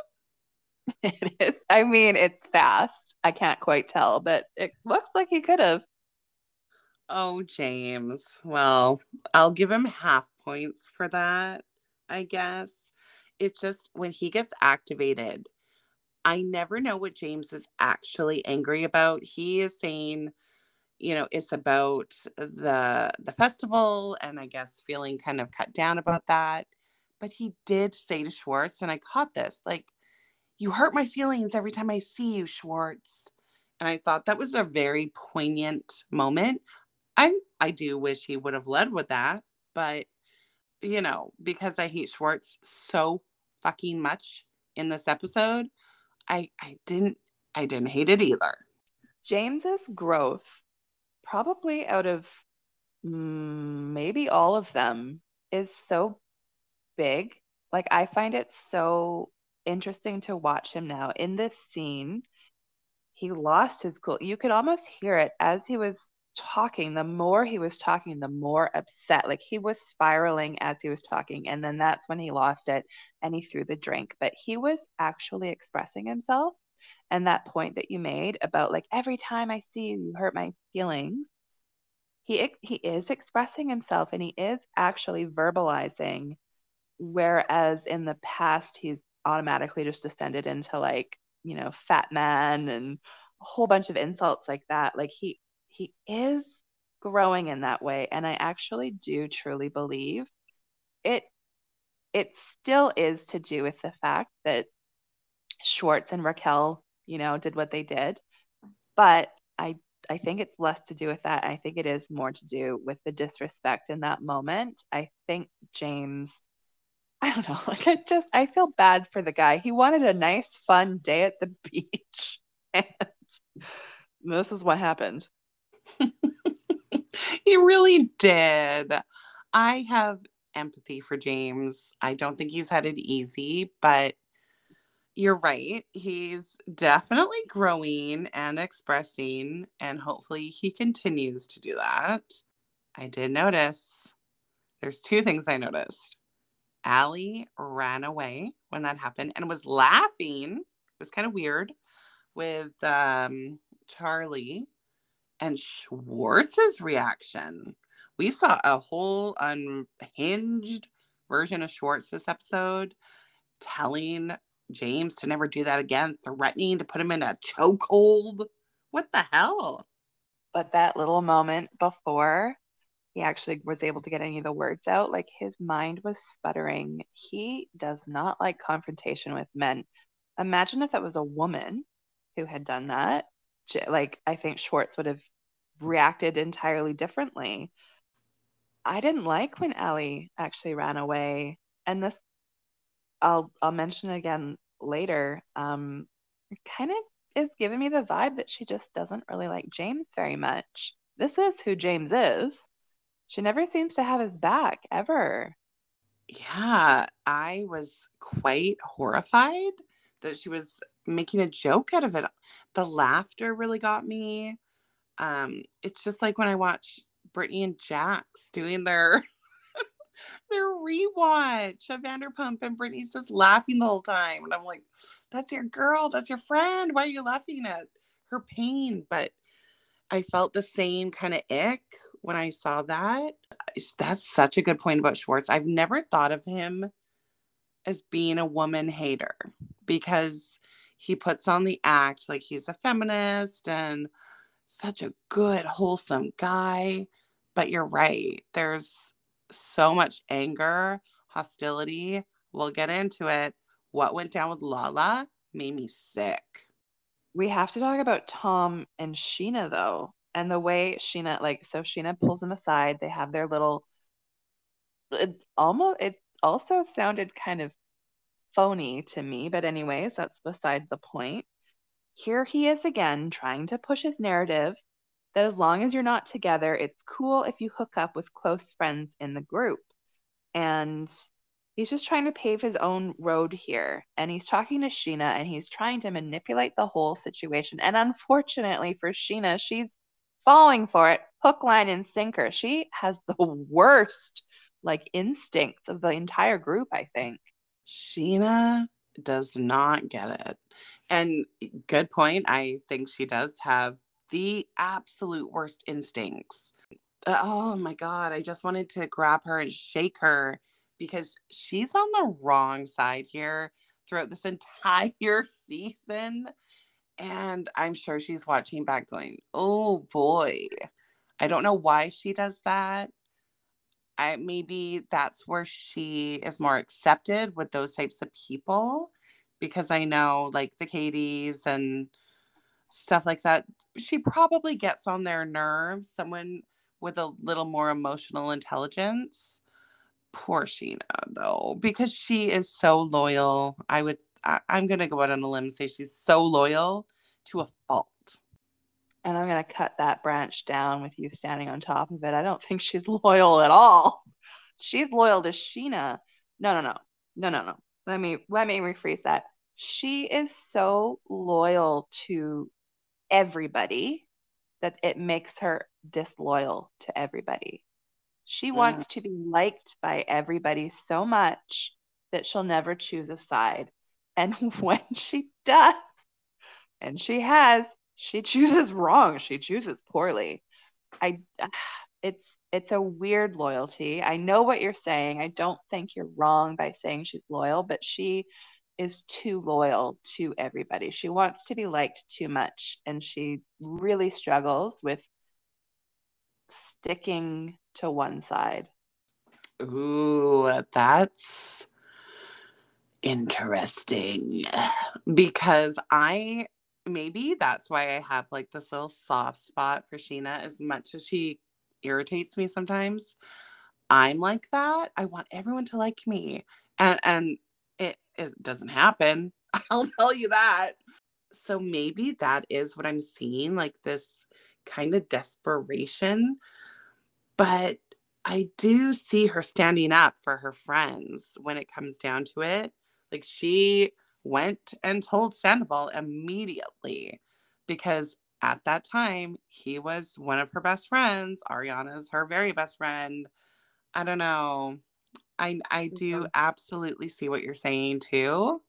It is. I mean, it's fast. I can't quite tell, but it looks like he could have. Oh, James. Well, I'll give him half points for that, I guess it's just when he gets activated, I never know what James is actually angry about. He is saying, you know, it's about the the festival and I guess feeling kind of cut down about that. But he did say to Schwartz, and I caught this, like, you hurt my feelings every time I see you, Schwartz. And I thought that was a very poignant moment. I I do wish he would have led with that, but you know, because I hate Schwartz so fucking much in this episode, I I didn't I didn't hate it either. James's growth, probably out of mm, maybe all of them, is so big. Like I find it so interesting to watch him now in this scene. He lost his cool. You could almost hear it as he was talking. The more he was talking, the more upset. Like he was spiraling as he was talking. And then that's when he lost it and he threw the drink. But he was actually expressing himself. And that point that you made about like every time I see you, you hurt my feelings. He he is expressing himself and he is actually verbalizing whereas in the past he's automatically just descended into like you know fat man and a whole bunch of insults like that like he he is growing in that way and i actually do truly believe it it still is to do with the fact that schwartz and raquel you know did what they did but i i think it's less to do with that i think it is more to do with the disrespect in that moment i think james I don't know. (laughs) Like I just I feel bad for the guy. He wanted a nice fun day at the (laughs) beach. And this is what happened. (laughs) he really did. I have empathy for James. I don't think he's had it easy, but you're right. He's definitely growing and expressing, and hopefully he continues to do that. I did notice there's two things I noticed. Ally ran away when that happened and was laughing. It was kind of weird with um, Charlie and Schwartz's reaction. We saw a whole unhinged version of Schwartz this episode, telling James to never do that again, threatening to put him in a chokehold. What the hell? But that little moment before he actually was able to get any of the words out. Like his mind was sputtering. He does not like confrontation with men. Imagine if that was a woman who had done that. Like I think Schwartz would have reacted entirely differently. I didn't like when Ellie actually ran away, and this I'll I'll mention it again later. Um, kind of is giving me the vibe that she just doesn't really like James very much. This is who James is. She never seems to have his back ever. Yeah, I was quite horrified that she was making a joke out of it. The laughter really got me. Um, it's just like when I watch Brittany and Jax doing their (laughs) their rewatch of Vanderpump and Brittany's just laughing the whole time. And I'm like, that's your girl, that's your friend. Why are you laughing at her pain? But I felt the same kind of ick when I saw that. That's such a good point about Schwartz. I've never thought of him as being a woman hater because he puts on the act like he's a feminist and such a good, wholesome guy. But you're right. There's so much anger, hostility. We'll get into it. What went down with Lala made me sick. We have to talk about Tom and Scheana, though and the way Scheana, like so Scheana pulls him aside. They have their little. It almost it also sounded kind of phony to me, but anyways, that's beside the point. Here he is again trying to push his narrative that as long as you're not together, it's cool if you hook up with close friends in the group. And he's just trying to pave his own road here. And he's talking to Scheana and he's trying to manipulate the whole situation. And unfortunately for Scheana, she's falling for it hook line and sinker she has the worst like instincts of the entire group i think Scheana does not get it and good point i think she does have the absolute worst instincts oh my god i just wanted to grab her and shake her because she's on the wrong side here throughout this (laughs) entire season and I'm sure she's watching back going, oh boy. I don't know why she does that. I maybe that's where she is more accepted with those types of people because I know like the Katie's and stuff like that. She probably gets on their nerves, someone with a little more emotional intelligence. Poor Scheana, though, because she is so loyal. I would, I, I'm going to go out on a limb and say she's so loyal to a fault. And I'm going to cut that branch down with you standing on top of it. I don't think she's (laughs) loyal at all. She's loyal to Scheana. No, no, no. No, no, no. Let me let me rephrase that. She is so loyal to everybody that it makes her disloyal to everybody. She mm. wants to be liked by everybody so much that she'll never choose a side. (laughs) And when she does, and she has, she chooses wrong. She chooses poorly. I (sighs) it's it's a weird loyalty. I know what you're saying. I don't think you're wrong by saying she's loyal, but she is too loyal to everybody. She wants to be liked too much and she really struggles with sticking to one side. Ooh, that's interesting because I maybe that's why I have like this little soft spot for Scheana as much as she irritates me sometimes. I'm like that. I want everyone to like me. And and it, it doesn't happen. (laughs) I'll tell you that. So maybe that is what I'm seeing like this kind of desperation. But I do see her standing up for her friends when it comes down to it. Like she went and told Sandoval immediately because at that time, he was one of her best friends. Ariana's her very best friend. I don't know. I I do absolutely see what you're saying too.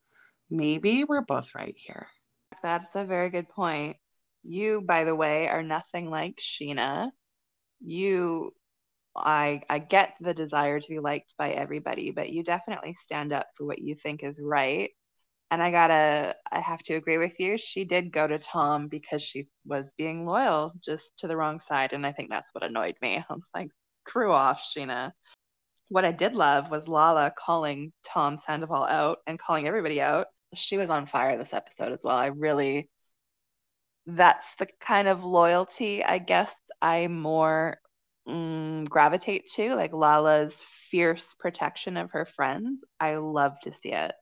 Maybe we're both right here. That's a very good point. You, by the way, are nothing like Scheana. You I I get the desire to be liked by everybody, but you definitely stand up for what you think is right and I gotta, I have to agree with you. She did go to Tom because she was being loyal just to the wrong side. And I think that's what annoyed me. (laughs) I was like, crew off, Scheana. What I did love was Lala calling Tom Sandoval out and calling everybody out. She was on fire this episode as well. I really, that's the kind of loyalty I guess I more mm, gravitate to, like Lala's fierce protection of her friends. I love to see it.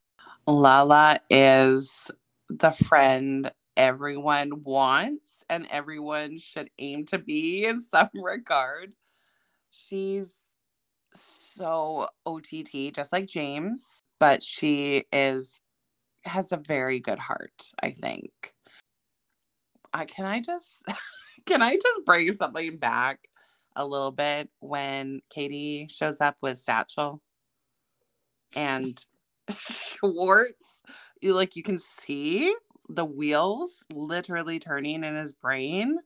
Lala is the friend everyone wants and everyone should aim to be in some (laughs) regard. She's so OTT, just like James, but she is has a very good heart, I think. I can I just (laughs) can I just bring something back a little bit when Katie shows up with Satchel and (laughs) Schwartz, you like you can see the wheels literally turning in his brain.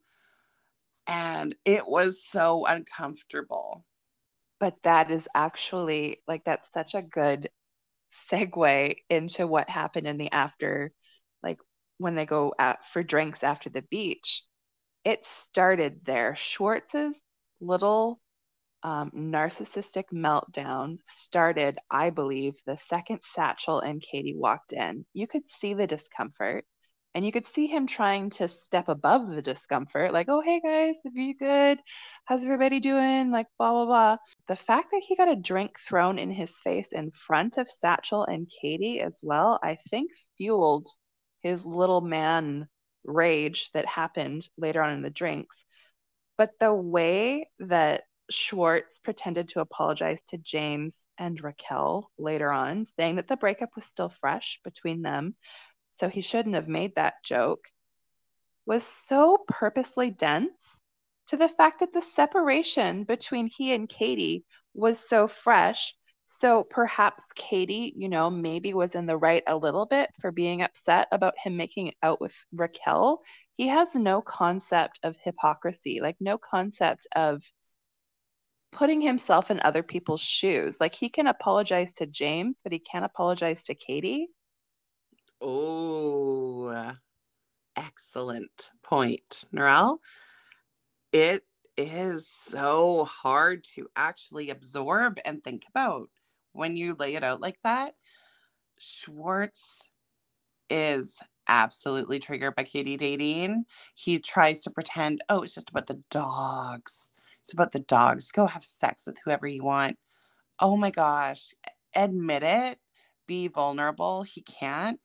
And it was so uncomfortable. But that is actually like that's such a good segue into what happened in the after, like when they go out for drinks after the beach. It started there. Schwartz's little um, narcissistic meltdown started, I believe, the second Satchel and Katie walked in. You could see the discomfort and you could see him trying to step above the discomfort, like, oh, hey guys, are you good? How's everybody doing? Like, blah, blah, blah. The fact that he got a drink thrown in his face in front of Satchel and Katie as well, I think fueled his little man rage that happened later on in the drinks. But the way that Schwartz pretended to apologize to James and Raquel later on, saying that the breakup was still fresh between them, so he shouldn't have made that joke, was so purposely dense to the fact that the separation between he and Katie was so fresh. So perhaps Katie, you know, maybe was in the right a little bit for being upset about him making out with Raquel. He has no concept of hypocrisy, like no concept of putting himself in other people's shoes. Like he can apologize to James, but he can't apologize to Katie. Oh, excellent point, Narelle. It is so hard to actually absorb and think about when you lay it out like that. Schwartz is absolutely triggered by Katie dating. He tries to pretend, oh, it's just about the dogs. It's about the dogs. Go have sex with whoever you want. Oh my gosh. Admit it. Be vulnerable. He can't.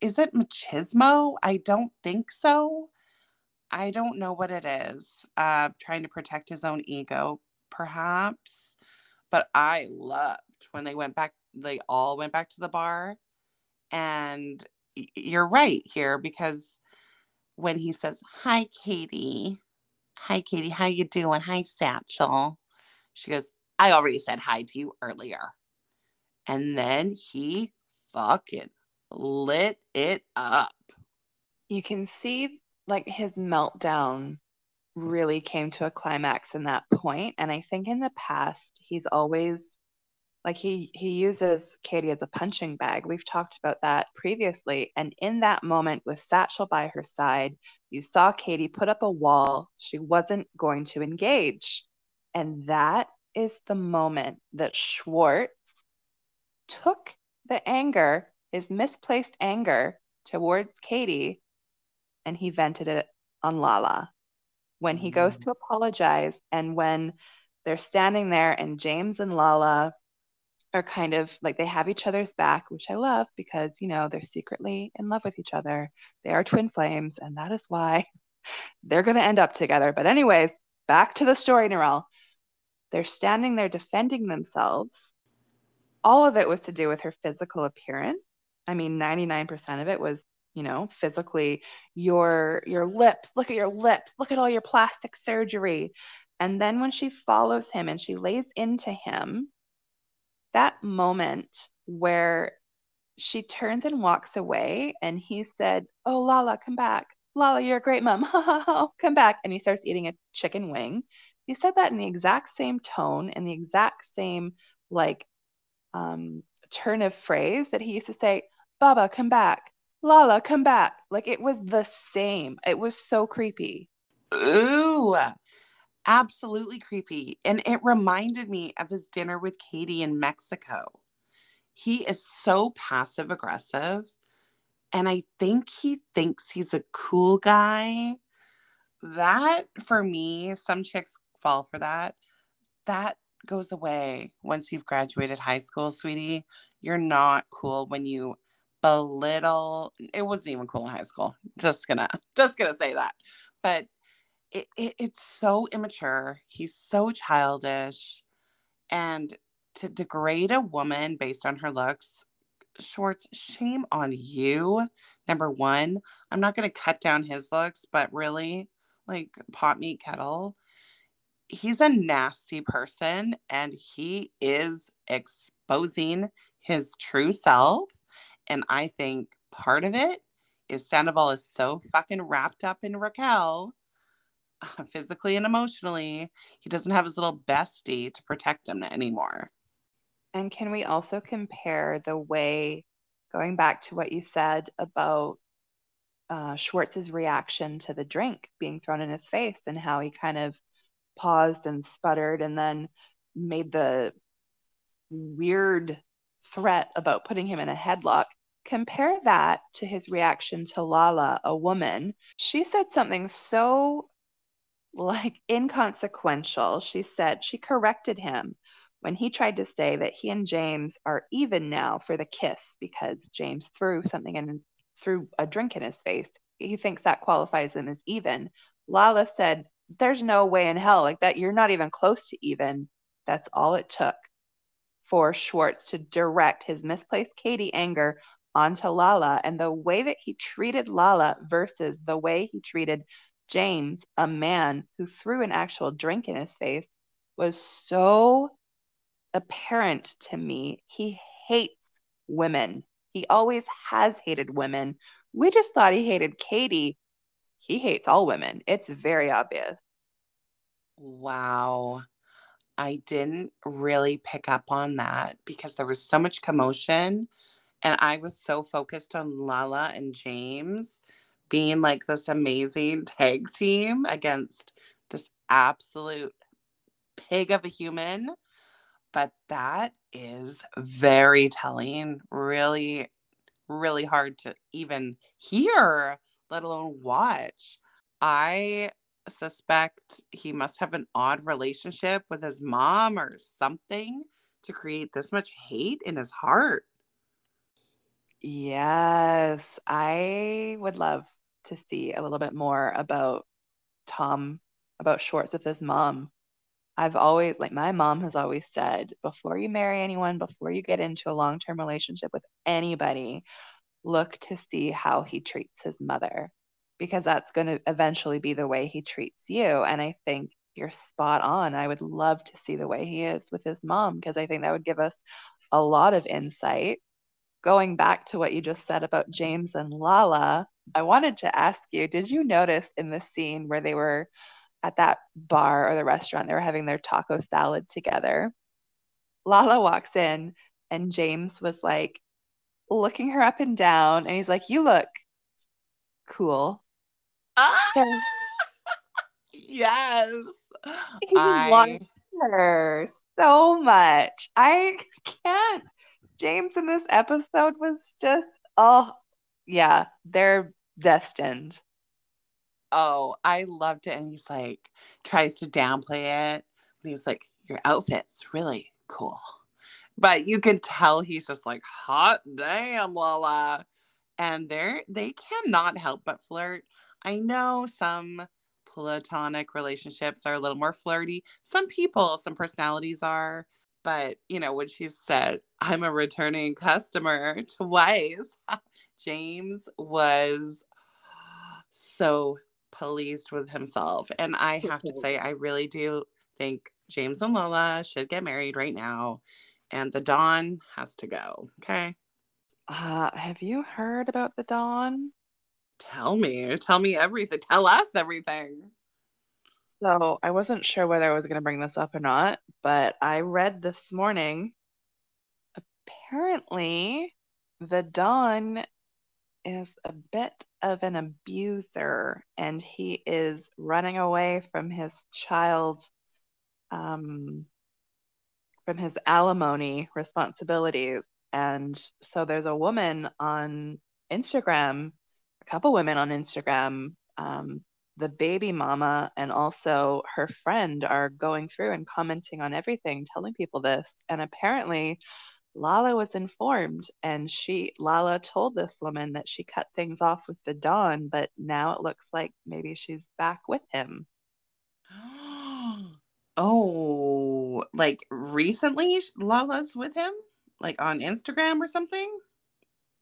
Is, it machismo? I don't think so. I don't know what it is. Uh, trying to protect his own ego, perhaps. But I loved when they went back, they all went back to the bar. And you're right here because when he says, Hi, Katie. Hi, Katie. How you doing? Hi, Satchel. She goes, I already said hi to you earlier. And then he fucking lit it up. You can see like his meltdown really came to a climax in that point. And i think in the past he's always like he he uses katie as a punching bag. We've talked about that previously. And in that moment with satchel by her side you saw katie put up a wall. She wasn't going to engage. And that is the moment that schwartz took the anger his misplaced anger towards katie and he vented it on Lala. When he goes mm. to apologize, and when they're standing there, and James and Lala are kind of like they have each other's back, which I love because, you know, they're secretly in love with each other. They are twin flames, and that is why (laughs) they're going to end up together. But, anyways, back to the story, Narelle. They're standing there defending themselves. All of it was to do with her physical appearance. I mean, 99% of it was you know physically your your lips look at your lips look at all your plastic surgery. And then when she follows him and she lays into him that moment where she turns and walks away and he said oh lala come back. Lala you're a great mom. (laughs) Come back. And he starts eating a chicken wing. He said that in the exact same tone and the exact same like um, turn of phrase that he used to say baba come back Lala, come back. Like it was the same. It was so creepy. Ooh, absolutely creepy. And it reminded me of his dinner with Katie in Mexico. He is so passive aggressive. And I think he thinks he's a cool guy. That for me, some chicks fall for that. That goes away once you've graduated high school, sweetie. You're not cool when you belittle it wasn't even cool in high school just gonna (laughs) just gonna say that but it, it, it's so immature he's so childish and to degrade a woman based on her looks schwartz shame on you number one i'm not to cut down his looks but really like pot meat kettle he's a nasty person and he is exposing his true self and I think part of it is Sandoval is so fucking wrapped up in Raquel (laughs) physically and emotionally, he doesn't have his little bestie to protect him anymore. And can we also compare the way, going back to what you said about uh, Schwartz's reaction to the drink being thrown in his face and how he kind of paused and sputtered and then made the weird threat about putting him in a headlock. Compare that to his reaction to Lala, a woman. She said something so like inconsequential. She said she corrected him when he tried to say that he and James are even now for the kiss because James threw something in threw a drink in his face. He thinks that qualifies them as even. Lala said, There's no way in hell like that. You're not even close to even. That's all it took for Schwartz to direct his misplaced Katie anger onto Lala and the way that he treated Lala versus the way he treated James, a man who threw an actual drink in his face, was so apparent to me. He hates women. He always has hated women. We just thought he hated Katie. He hates all women. It's very obvious. Wow. I didn't really pick up on that because there was so much commotion and I was so focused on Lala and James being like this amazing tag team against this absolute pig of a human. But that is very telling, really really hard to even hear, let alone watch. I suspect he must have an odd relationship with his mom or something to create this much hate in his heart. Yes, I would love to see a little bit more about Tom, about Schwartz with his mom. I've always, like, my mom has always said, before you marry anyone, before you get into a long term relationship with anybody, look to see how he treats his mother because that's going to eventually be the way he treats you. And I think you're spot on. I would love to see the way he is with his mom because I think that would give us a lot of insight. Going back to what you just said about James and Lala, I wanted to ask you did you notice in the scene where they were at that bar or the restaurant, they were having their taco salad together? Lala walks in and James was like looking her up and down and he's like, You look cool. Ah! yes. He I... wants her so much. I can't. James in this episode was just, oh, yeah, they're destined. Oh, I loved it. And he's like, tries to downplay it. But he's like, your outfit's really cool. But you can tell he's just like, hot damn, Lala. And they're they cannot help but flirt. I know some platonic relationships are a little more flirty. Some people, some personalities are, but you know, when she said, I'm a returning customer (laughs) twice, (laughs) James was so pleased with himself. And I have to (laughs) say, I really do think James and Lala should get married right now. And the Don has to go. Okay. Uh, have you heard about the Don? Tell me. Tell me everything. Tell us everything. So I wasn't sure whether I was going to bring this up or not, but I read this morning. Apparently, the Don is a bit of an abuser and he is running away from his child, um, from his alimony responsibilities. And so there's a woman on Instagram a couple women on Instagram, um, the baby mama and also her friend are going through and commenting on everything, telling people this. And apparently, Lala was informed and she Lala told this woman that she cut things off with the Don, but now it looks like maybe she's back with him. Oh, like recently Lala's with him? Like on Instagram or something?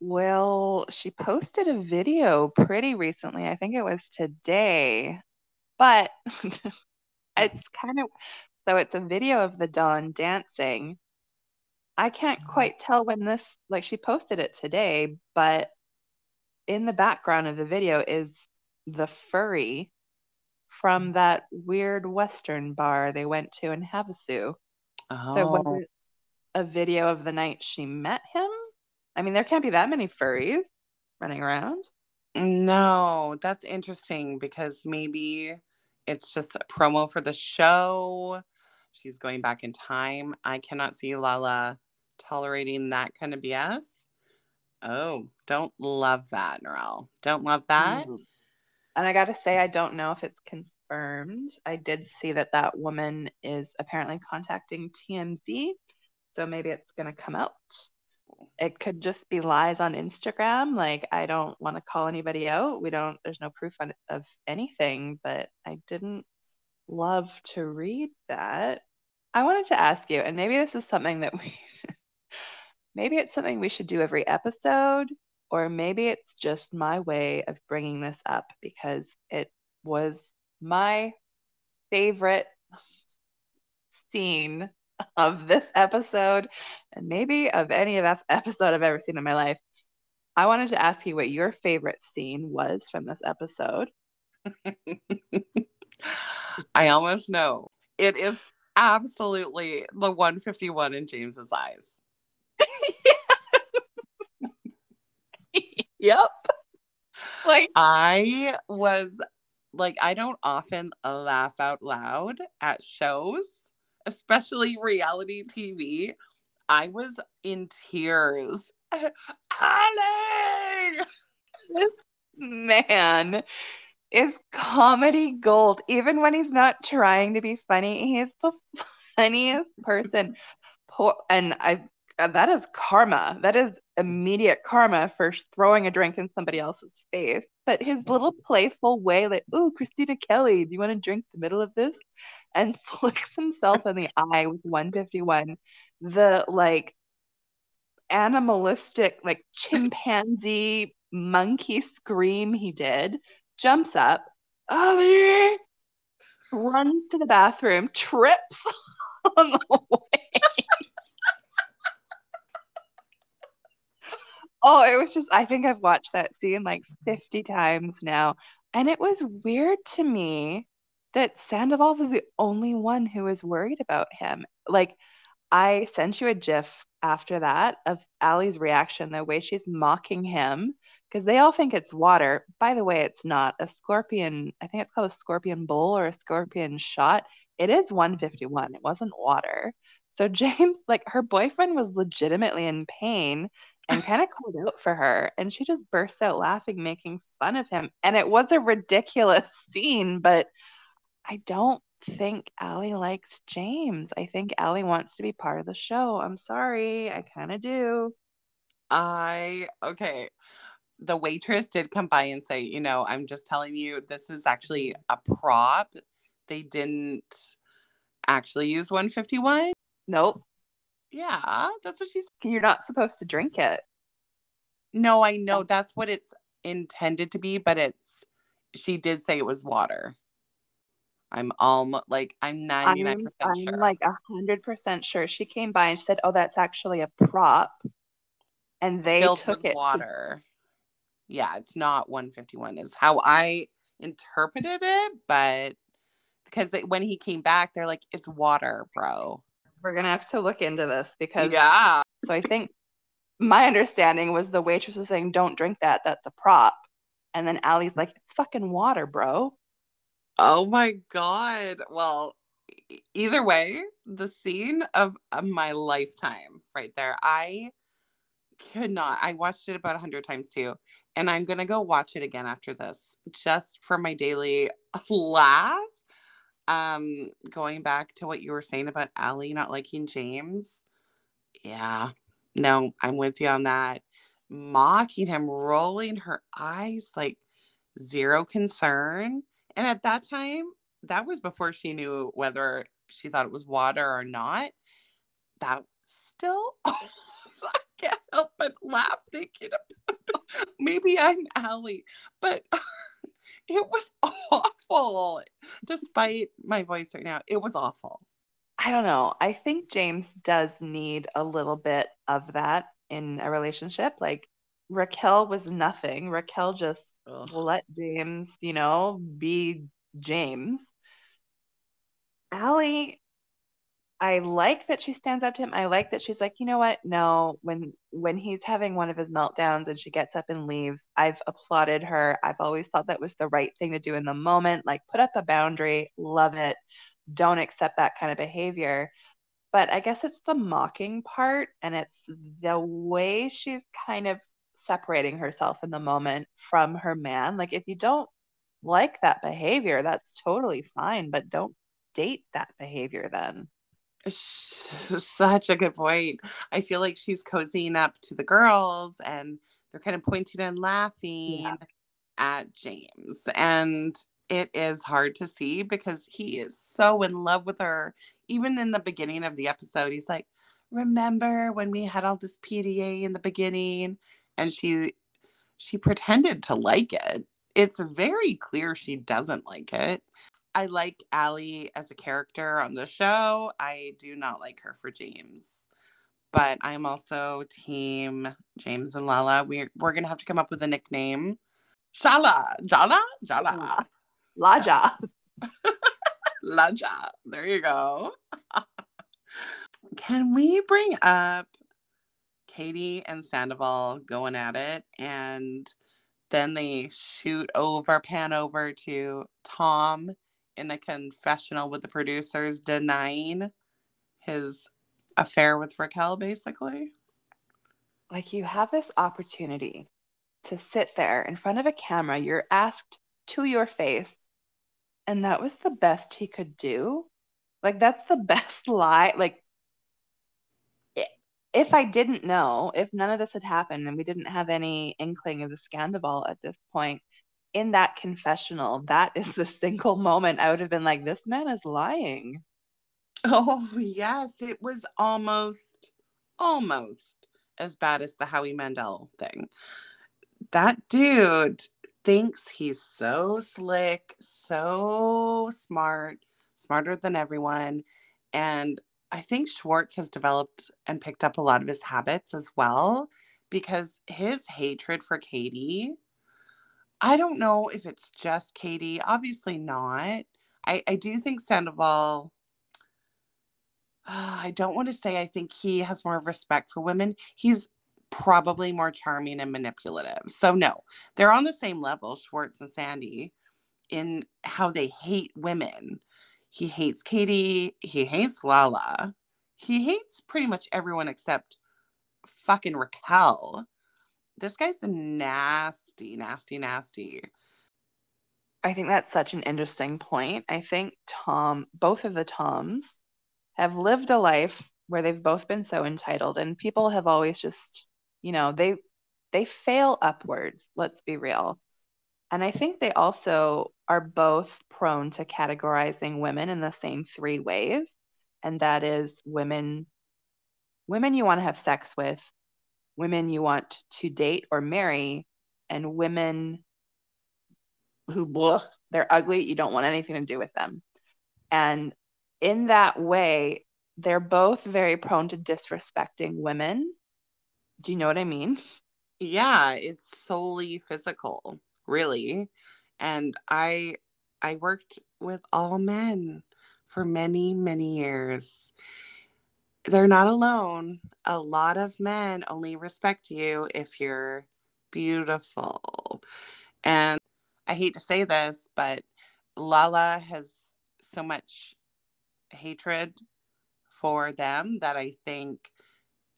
Well, she posted a video pretty recently. I think it was today. But (laughs) it's kind of so it's a video of the Don dancing. I can't mm-hmm. quite tell when this like she posted it today, but in the background of the video is the furry from that weird western bar they went to in Havasu. Oh. So was it a video of the night she met him? I mean, there can't be that many furries running around. No, that's interesting because maybe it's just a promo for the show. She's going back in time. I cannot see Lala tolerating that kind of BS. Oh, don't love that, Narelle. Don't love that. Mm-hmm. And I got to say, I don't know if it's confirmed. I did see that that woman is apparently contacting TMZ. So maybe it's going to come out it could just be lies on Instagram. Like, I don't want to call anybody out. We don't, there's no proof on, of anything, but I didn't love to read that. I wanted to ask you, and maybe this is something that we, (laughs) maybe it's something we should do every episode, or maybe it's just my way of bringing this up because it was my favorite scene of this episode and maybe of any of episode I've ever seen in my life. I wanted to ask you what your favorite scene was from this episode. (laughs) I almost know. It is absolutely the 151 in James's eyes. Yep. (laughs) Like I was like I don't often laugh out loud at shows especially reality TV. I was in tears (laughs) Ally! This man is comedy gold. Even when he's not trying to be funny, he is the (laughs) funniest person. Poor, and I that is karma. That is immediate karma for throwing a drink in somebody else's face. But his little playful way, like, "Oh, Christina Kelly, do you want to drink the middle of this?" and (laughs) flicks himself in the eye with 151. The like animalistic, like chimpanzee monkey scream he did, jumps up, runs to the bathroom, trips (laughs) on the way. Oh, it was just, I think I've watched that scene like 50 times now. And it was weird to me that Sandoval was the only one who was worried about him. Like, I sent you a GIF after that of Ally's reaction, the way she's mocking him, because they all think it's water. By the way, it's not. A scorpion, I think it's called a scorpion bowl or a scorpion shot. It is 151. It wasn't water. So (laughs) James, like her boyfriend was legitimately in pain and kind of called out for her. And she just burst out laughing, making fun of him. And it was a ridiculous (laughs) scene, but I don't think Ally likes James. I think Ally wants to be part of the show. I'm sorry. I kind of do. I, okay. The waitress did come by and say, you know, I'm just telling you, this is actually a prop. They didn't actually use 151. Nope. Yeah, that's what she's. You're not supposed to drink it. No, I know um, that's what it's intended to be, but it's. She did say it was water. I'm almost like I'm 99% I'm, I'm sure. like 100% sure. She came by and she said, oh, that's actually a prop. And they filled took it. to- water. Yeah, it's not 151 is how I interpreted it, but because they, when he came back, they're like, it's water, bro. We're going to have to look into this because. Yeah. So I think my understanding was the waitress was saying, don't drink that. That's a prop. And then Ally's like, it's fucking water, bro. Oh my god. Well, either way, the scene of, of my lifetime right there. I could not. I watched it about a hundred times too, and I'm gonna go watch it again after this, just for my daily (laughs) laugh. Um, going back to what you were saying about Ally not liking James. Yeah, no, I'm with you on that. Mocking him, rolling her eyes like zero concern. And at that time, that was before she knew whether she thought it was water or not. That still, (laughs) I can't help but laugh thinking about. Maybe I'm Ally, but (laughs) it was (laughs) awful. Despite my voice right now, it was awful. I don't know. I think James does need a little bit of that in a relationship. Like Raquel was nothing. Raquel just Ugh. let James, you know, be James. Ally, I like that she stands up to him. I like that she's like, you know what? No, when when he's having one of his meltdowns and she gets up and leaves, I've applauded her. I've always thought that was the right thing to do in the moment. Like put up a boundary, love it. Don't accept that kind of behavior. But I guess it's the mocking part and it's the way she's kind of separating herself in the moment from her man. Like if you don't like that behavior, that's totally fine, but don't date that behavior then. Such a good point. I feel like she's cozying up to the girls and they're kind of pointing and laughing Yeah. at James. And it is hard to see because he is so in love with her. Even in the beginning of the episode, he's like, Remember when we had all this PDA in the beginning? And she she pretended to like it. It's very clear she doesn't like it. I like Ally as a character on the show. I do not like her for James. But I'm also team James and Lala. We're we're gonna have to come up with a nickname. Shala. Jala? Jala. Laja. (laughs) Laja. There you go. (laughs) Can we bring up Katie and Sandoval going at it and then they shoot over, pan over to Tom in a confessional with the producers denying his affair with Raquel, basically. like you have this opportunity to sit there in front of a camera. You're asked to your face, and that was the best he could do. Like that's the (laughs) best lie. Like if I didn't know, if none of this had happened and we didn't have any inkling of the scandal at this point, in that confessional, that is the single moment I would have been like, this man is lying. Oh, yes. It was almost, almost as bad as the Howie Mandel thing. That dude thinks he's so slick, so smart, smarter than everyone. And I think Schwartz has developed and picked up a lot of his habits as well because his hatred for Katie, I don't know if it's just Katie, obviously not. I, I do think Sandoval, uh, (sighs) I don't want to say I think he has more respect for women. He's probably more charming and manipulative. So, no, they're on the same level, Schwartz and Sandy, in how they hate women. He hates Katie. He hates Lala. He hates pretty much everyone except fucking Raquel. This guy's nasty, nasty, nasty. I think that's such an interesting point. I think Tom, both of the Toms, have lived a life where they've both been so entitled, and people have always just, you know, they they fail upwards. Let's be real. And I think they also are both prone to categorizing women in the same three ways. And that is women women you want to have sex with, women you want to date or marry, and women who blah, they're ugly, you don't want anything to do with them. And in that way, they're both very prone to disrespecting women. Do you know what I mean? Yeah, it's solely physical really. And I I worked with all men for many, many years. They're not alone. A lot of men only respect you if you're beautiful. And I hate to say this, but Lala has so much hatred for them that I think,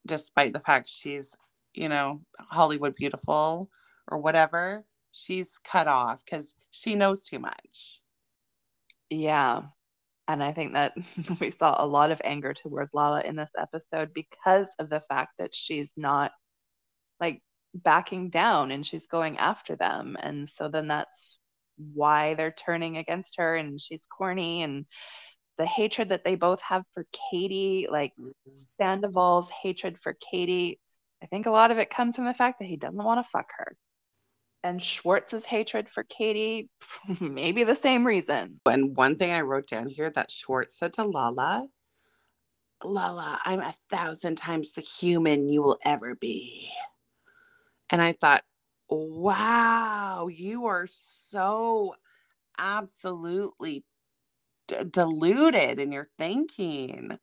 despite the fact she's, you know, Hollywood beautiful or whatever, she's cut off because she knows too much. Yeah. And I think that (laughs) we saw a lot of anger towards Lala in this episode because of the fact that she's not like backing down and she's going after them. And so then that's why they're turning against her and she's corny and the hatred that they both have for Katie, like mm-hmm. Sandoval's hatred for Katie. I think a lot of it comes from the fact that he doesn't want to fuck her and Schwartz's hatred for Katie, (laughs) maybe the same reason. And one thing I wrote down here that Schwartz said to Lala, Lala, I'm a thousand times the human you will ever be. And I thought, wow, you are so absolutely d- deluded in your thinking.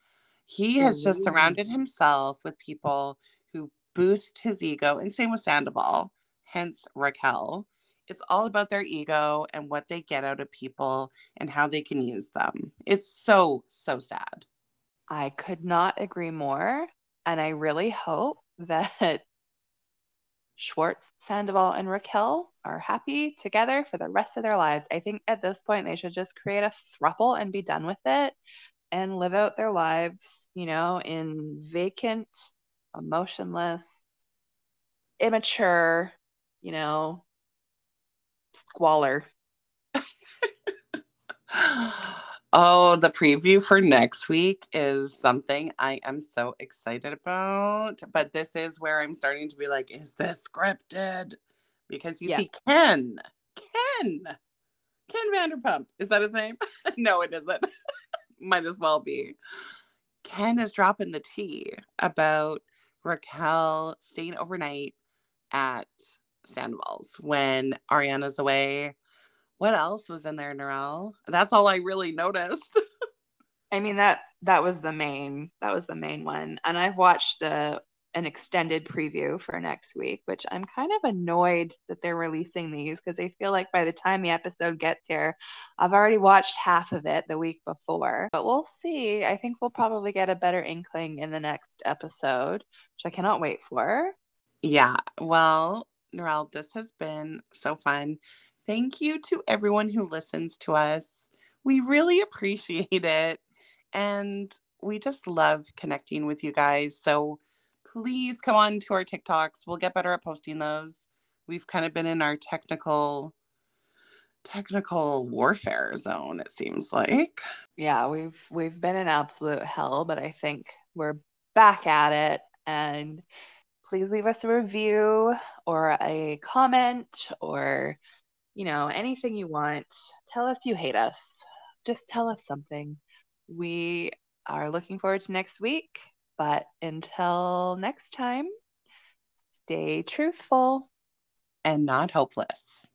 He has just surrounded himself with people who boost his ego, and same with Sandoval hence Raquel. It's all about their ego and what they get out of people and how they can use them. It's so, so sad. I could not agree more. And I really hope (laughs) that Schwartz, Sandoval, and Raquel are happy together for the rest of their lives. I think at this point they should just create a thruple and be done with it and live out their lives, you know, in vacant, emotionless, immature, you know, squalor. (laughs) oh, the preview for next week is something I am so excited about. But this is where I'm starting to be like, is this scripted? Because you yeah. see, Ken, Ken, Ken Vanderpump. Is that his name? (laughs) no, it isn't. (laughs) Might as well be. Ken is dropping the tea about Raquel staying overnight at Sandoval's when Ariana's away. What else was in there, Narelle? That's all I really noticed. (laughs) I mean that that was the main that was the main one, and I've watched uh, an extended preview for next week, which I'm kind of annoyed that they're releasing these because I feel like by the time the episode gets here, I've already watched half of it the week before. But we'll see. I think we'll probably get a better inkling in the next episode, which I cannot wait for. Yeah. Well, Narelle, this has been so fun. Thank you to everyone who listens to us. We really (laughs) appreciate it. And we just love connecting with you guys. So please come on to our TikToks. We'll get better at posting those. We've kind of been in our technical technical warfare zone it seems like yeah we've we've been in absolute hell but i think we're back at it and please leave us a review or a comment or you know anything you want. Tell us you hate us. Just tell us something. We are looking forward to next week but until next time stay truthful. And not hopeless